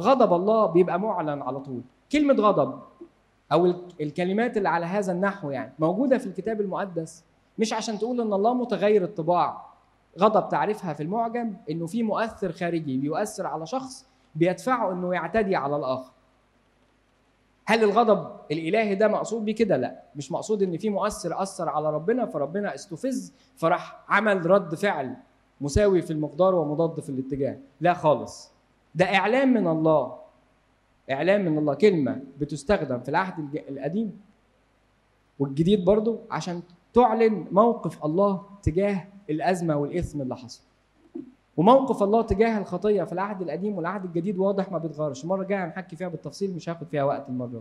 غضب الله بيبقى معلن على طول. كلمة غضب. أو الكلمات اللي على هذا النحو يعني موجودة في الكتاب المقدس. مش عشان تقول إن الله متغير الطباع غضب تعرفها في المعجم إنه في مؤثر خارجي بيؤثر على شخص بيدفعه إنه يعتدي على الآخر. هل الغضب الإلهي ده مقصود بيه؟ كده لا. مش مقصود إن في مؤثر أثر على ربنا فربنا استفز فراح عمل رد فعل مساوي في المقدار ومضاد في الاتجاه. لا خالص. ده اعلان من الله. اعلان من الله كلمة بتستخدم في العهد القديم والجديد برضو عشان تعلن موقف الله تجاه الأزمة والإثم اللي حصل. وموقف الله تجاه الخطية في العهد القديم والعهد الجديد واضح ما بيتغيرش. المره الجايه هنحكي فيها بالتفصيل مش هاخد فيها وقت المرة دي.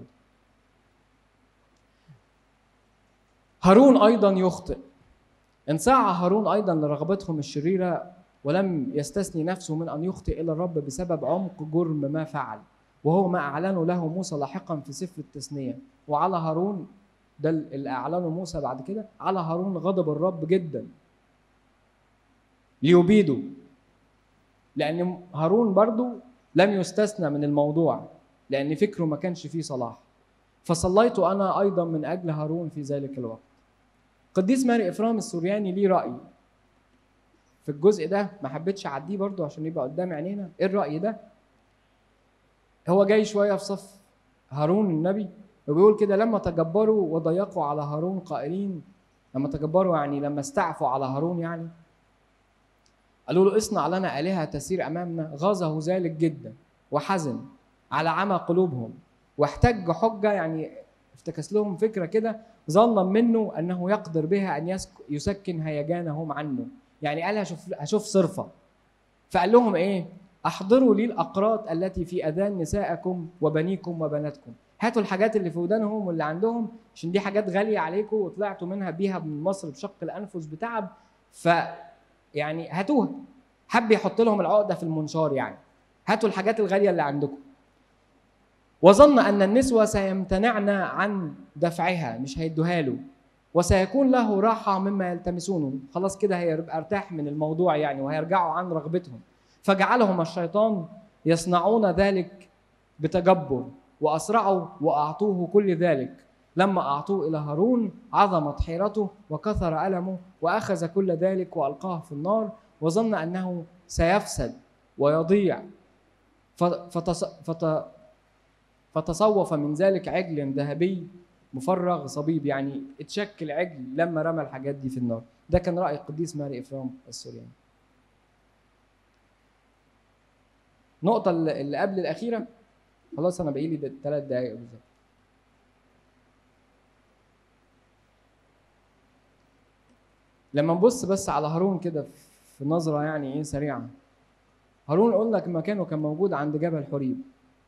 هارون أيضا يخطئ. انسعى هارون أيضا لرغبتهم الشريرة ولم يستثني نفسه من أن يخطئ إلى الرب بسبب عمق جرم ما فعل. وهو ما أعلنه له موسى لاحقا في سفر التثنية. وعلى هارون ده اللي أعلنه موسى بعد كده على هارون غضب الرب جدا. ليبيده. لأن هارون برضو لم يستثنى من الموضوع لأن فكره ما كانش فيه صلاح. فصليت أنا أيضا من أجل هارون في ذلك الوقت. قديس ماري إفرام السورياني ليه رأي؟ في الجزء ده ما حبيتش أعديه برضو عشان يبقى قدام عينينا. إيه الرأي ده؟ هو جاي شوية في صف هارون النبي وبيقول كده لما تجبروا وضيقوا على هارون قائلين لما تجبروا يعني لما استعفوا على هارون يعني قالوا له اصنع لنا آلهة تسير أمامنا. غاظه ذلك جدا وحزن على عمى قلوبهم واحتج حجة يعني افتكس لهم فكرة كده ظنا منه أنه يقدر بها أن يسكن هيجانهم عنه. يعني قال هشوف, هشوف صرفة. فقال لهم إيه؟ أحضروا لي الأقراط التي في أذان نسائكم وبنيكم وبناتكم. هاتوا الحاجات اللي في ودانهم واللي عندهم عشان دي حاجات غالية عليكم وطلعتوا منها بيها من مصر بشق الأنفس بتعب. ف يعني هاتوها. حب يحط لهم العقدة في المنشار يعني. هاتوا الحاجات الغالية اللي عندكم. وظن أن النسوة سيمتنعن عن دفعها مش هيدوها له. وسيكون له راحة مما يلتمسونه. خلاص كده هيبقى أرتاح من الموضوع يعني وهيرجعوا عن رغبتهم. فجعلهم الشيطان يصنعون ذلك بتجبر وأسرعوا وأعطوه كل ذلك. لما أعطوه إلى هارون عظمت حيرته وكثر ألمه وأخذ كل ذلك وألقاه في النار وظن أنه سيفسد ويضيع. فتص... فت... فتصوف من ذلك عجل ذهبي مفرغ صبيب. يعني اتشكل عجل لما رمى الحاجات دي في النار. ده كان رأي القديس ماري إفرام السورياني. النقطة اللي قبل الأخيرة. خلاص أنا بقي لي ثلاث دقايق بالظبط. لما نبص بس على هارون كده في نظرة يعني إيه سريعة. هارون قلنا مكانه كان موجود عند جبل حريب.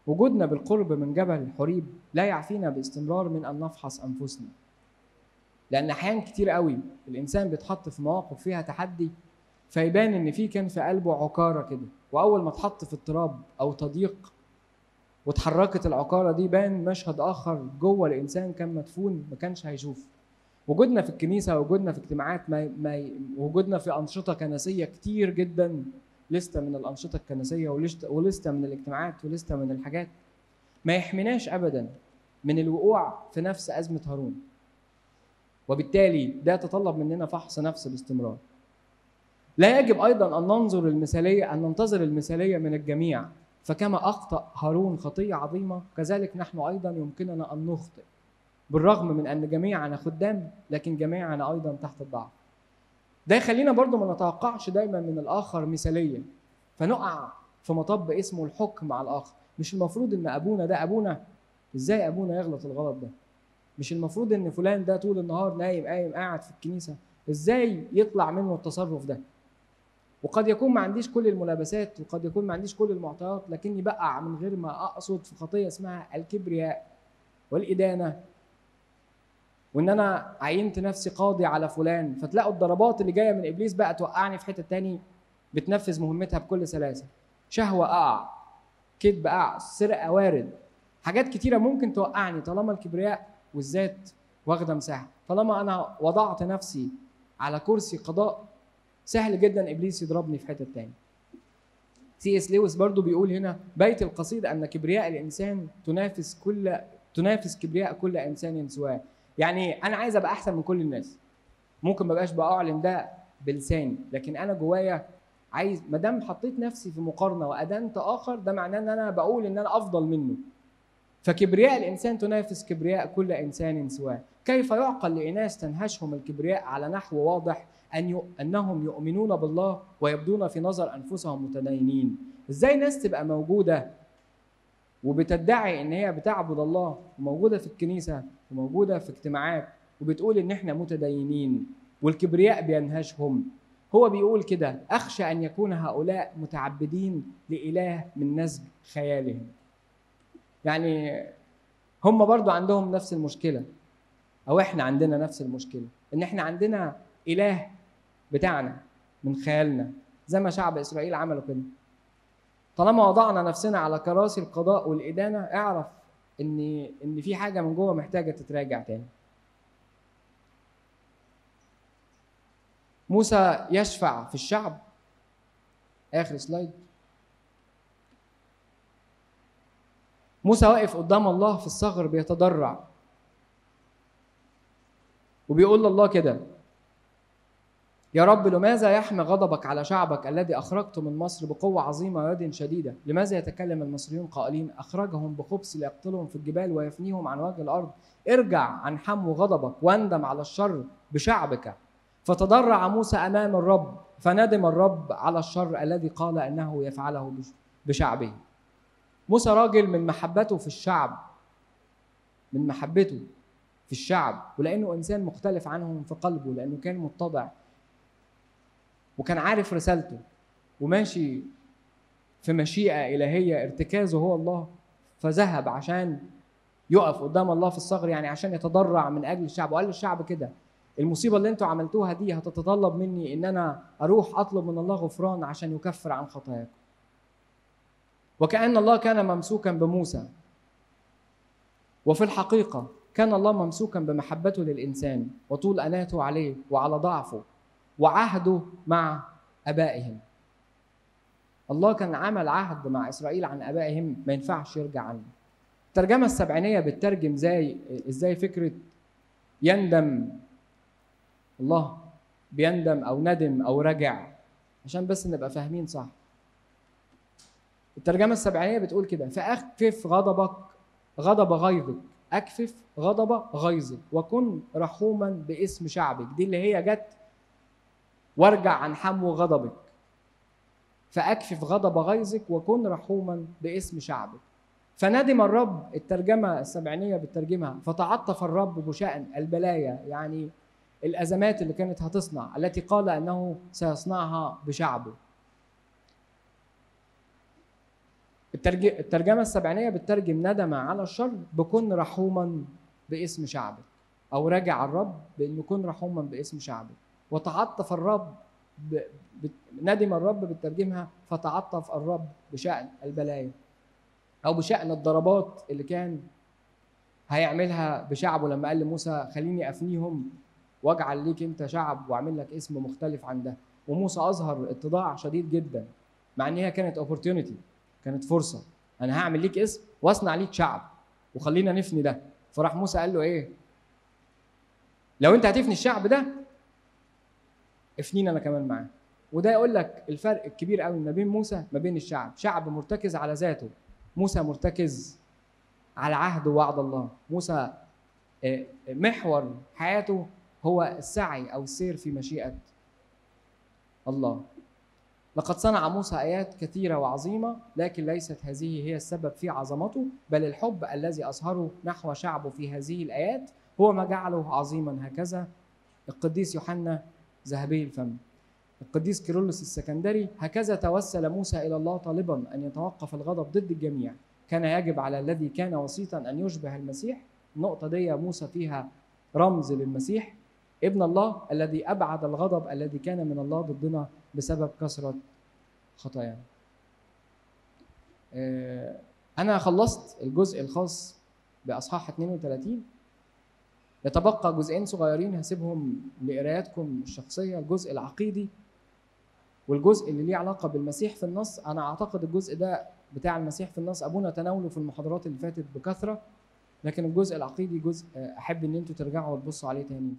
وجودنا بالقرب من جبل حريب لا يعفينا باستمرار من أن نفحص أنفسنا. لأن أحيان كتير قوي الإنسان بيتحط في مواقف فيها تحدي فيبان إن في كان في قلبه عكاره كده. وأول ما اتحط في اضطراب أو تضييق واتحركت العكاره دي بان مشهد آخر جوه الإنسان كان مدفون ما كانش هيشوفه وجودنا في الكنيسة وجودنا في اجتماعات ما ما وجودنا في أنشطة كنسية كتير جدا لسته من الأنشطة الكنسية ولسته من الاجتماعات ولسته من الحاجات. ما يحميناش ابدا من الوقوع في نفس أزمة هارون. وبالتالي ده يتطلب مننا فحص نفس باستمرار. لا يجب أيضا أن ننظر المثالية أن ننتظر المثالية من الجميع. فكما أخطأ هارون خطية عظيمة كذلك نحن أيضا يمكننا أن نخطئ. بالرغم من أن جميعنا خدام لكن جميعنا أيضا تحت الضعف. ده يخلينا برضو ما نتوقعش دايما من الآخر مثاليه فنقع في مطب اسمه الحكم على الآخر. مش المفروض إن أبونا ده أبونا؟ إزاي أبونا يغلط الغلط ده؟ مش المفروض إن فلان ده طول النهار نايم قايم قاعد في الكنيسة؟ إزاي يطلع منه التصرف ده؟ وقد يكون ما عنديش كل الملابسات وقد يكون ما عنديش كل المعطيات لكني بقع من غير ما أقصد في خطية اسمها الكبرياء والإدانة. وإن أنا عينت نفسي قاضي على فلان فتلاقوا الضربات اللي جاية من إبليس بقى توقعني في حتة تاني بتنفذ مهمتها بكل سلاسة. شهوة أقع كذب أقع سرقة وارد. حاجات كتيرة ممكن توقعني طالما الكبرياء والذات واخدة مساحة. طالما أنا وضعت نفسي على كرسي قضاء سهل جدا إبليس يضربني في حتة تاني سي إس لويس برضو بيقول هنا بيت القصيد أن كبرياء الإنسان تنافس كل تنافس كبرياء كل إنسان سواه. يعني أنا عايز أبقى أحسن من كل الناس. ممكن ما بقاش باعلن ده بلساني لكن أنا جوايا عايز ما دام حطيت نفسي في مقارنة وأدنت آخر ده معناه إن أنا بقول إن أنا أفضل منه. فكبرياء الإنسان تنافس كبرياء كل إنسان سواه. كيف يعقل لإناس تنهشهم الكبرياء على نحو واضح أن ي... أنهم يؤمنون بالله ويبدون في نظر أنفسهم متدينين. إزاي ناس تبقى موجودة وبتدعي إن هي بتعبد الله وموجودة في الكنيسة وموجودة في اجتماعات وبتقول إن إحنا متدينين والكبرياء بينهشهم. هو بيقول كده أخشى أن يكون هؤلاء متعبدين لإله من نسج خيالهم. يعني هم برضو عندهم نفس المشكلة أو إحنا عندنا نفس المشكلة إن إحنا عندنا إله بتاعنا من خيالنا. زي ما شعب إسرائيل عملوا كده. طالما وضعنا نفسنا على كراسي القضاء والإدانة اعرف إن إن في حاجة من جوه محتاجة تتراجع تاني. موسى يشفع في الشعب. آخر سلايد. موسى واقف قدام الله في الصغر بيتضرع. وبيقول لله كده يا رب لماذا يحمي غضبك على شعبك الذي أخرجته من مصر بقوة عظيمة ويد شديدة؟ لماذا يتكلم المصريون قائلين أخرجهم بخبث ليقتلهم في الجبال ويفنيهم عن وجه الأرض؟ ارجع عن حمو غضبك واندم على الشر بشعبك. فتضرع موسى أمام الرب فندم الرب على الشر الذي قال أنه يفعله بشعبه. موسى راجل من محبته في الشعب من محبته في الشعب ولأنه إنسان مختلف عنهم في قلبه لأنه كان متضع وكان عارف رسالته وماشي في مشيئة إلهية ارتكازه هو الله فذهب عشان يقف قدام الله في الصغر يعني عشان يتضرع من أجل الشعب. وقال للشعب كده المصيبة اللي أنتوا عملتوها دي هتتطلب مني إن أنا أروح أطلب من الله غفران عشان يكفر عن خطاياكم. وكأن الله كان ممسوكا بموسى. وفي الحقيقة كان الله ممسوكا بمحبته للإنسان وطول أناته عليه وعلى ضعفه. وعهده مع أبائهم. الله كان عمل عهد مع إسرائيل عن أبائهم ما ينفعش يرجع عنه. الترجمة السبعينية بتترجم زي إزاي فكرة يندم. الله بيندم أو ندم أو رجع. عشان بس نبقى فاهمين صح. الترجمة السبعينية بتقول كده فأخفف غضبك غضب غيظك. أكفف غضب غيظك وكن رحوما باسم شعبك. دي اللي هي جت وارجع عن حمو غضبك. فأكفف غضب غيظك وكن رحوما باسم شعبك. فندم الرب الترجمة السبعينية بترجمها فتعطف الرب بشأن البلايا يعني الأزمات اللي كانت هتصنع التي قال أنه سيصنعها بشعبه. الترجمة السبعينية بتترجم ندم على الشر بكن رحوما باسم شعبك أو رجع الرب بأنه كن رحوما باسم شعبك. وتعطف الرب ب... ندم الرب بترجمها فتعطف الرب بشأن البلايا أو بشأن الضربات اللي كان هيعملها بشعبه لما قال لموسى خليني أفنيهم واجعل ليك أنت شعب وأعمل لك اسم مختلف عن ده. وموسى أظهر اتضاع شديد جدا مع إن هي كانت opportunity كانت فرصة. أنا هعمل ليك اسم وأصنع ليك شعب وخلينا نفني ده. فراح موسى قال له إيه؟ لو أنت هتفني الشعب ده افنينا أنا كمان معاه. وده يقول لك الفرق الكبير قوي ما بين موسى ما بين الشعب. شعب مرتكز على ذاته. موسى مرتكز على عهد ووعد الله. موسى محور حياته هو السعي أو السير في مشيئة الله. لقد صنع موسى آيات كثيرة وعظيمة لكن ليست هذه هي السبب في عظمته بل الحب الذي أظهره نحو شعبه في هذه الآيات هو ما جعله عظيما هكذا. القديس يوحنا ذهبي الفم. القديس كيرلس السكندري هكذا توسل موسى إلى الله طالبا أن يتوقف الغضب ضد الجميع. كان يجب على الذي كان وسيطا أن يشبه المسيح. النقطة دي موسى فيها رمز للمسيح. ابن الله الذي أبعد الغضب الذي كان من الله ضدنا بسبب كثرة خطايانا. أنا خلصت الجزء الخاص بأصحاح 32 يتبقى جزئين صغيرين هسيبهم لقراياتكم الشخصية الجزء العقيدي والجزء اللي ليه علاقة بالمسيح في النص. أنا أعتقد الجزء ده بتاع المسيح في النص أبونا تناوله في المحاضرات اللي فاتت بكثرة لكن الجزء العقيدي جزء أحب إن أنتوا ترجعوا وتبصوا عليه تاني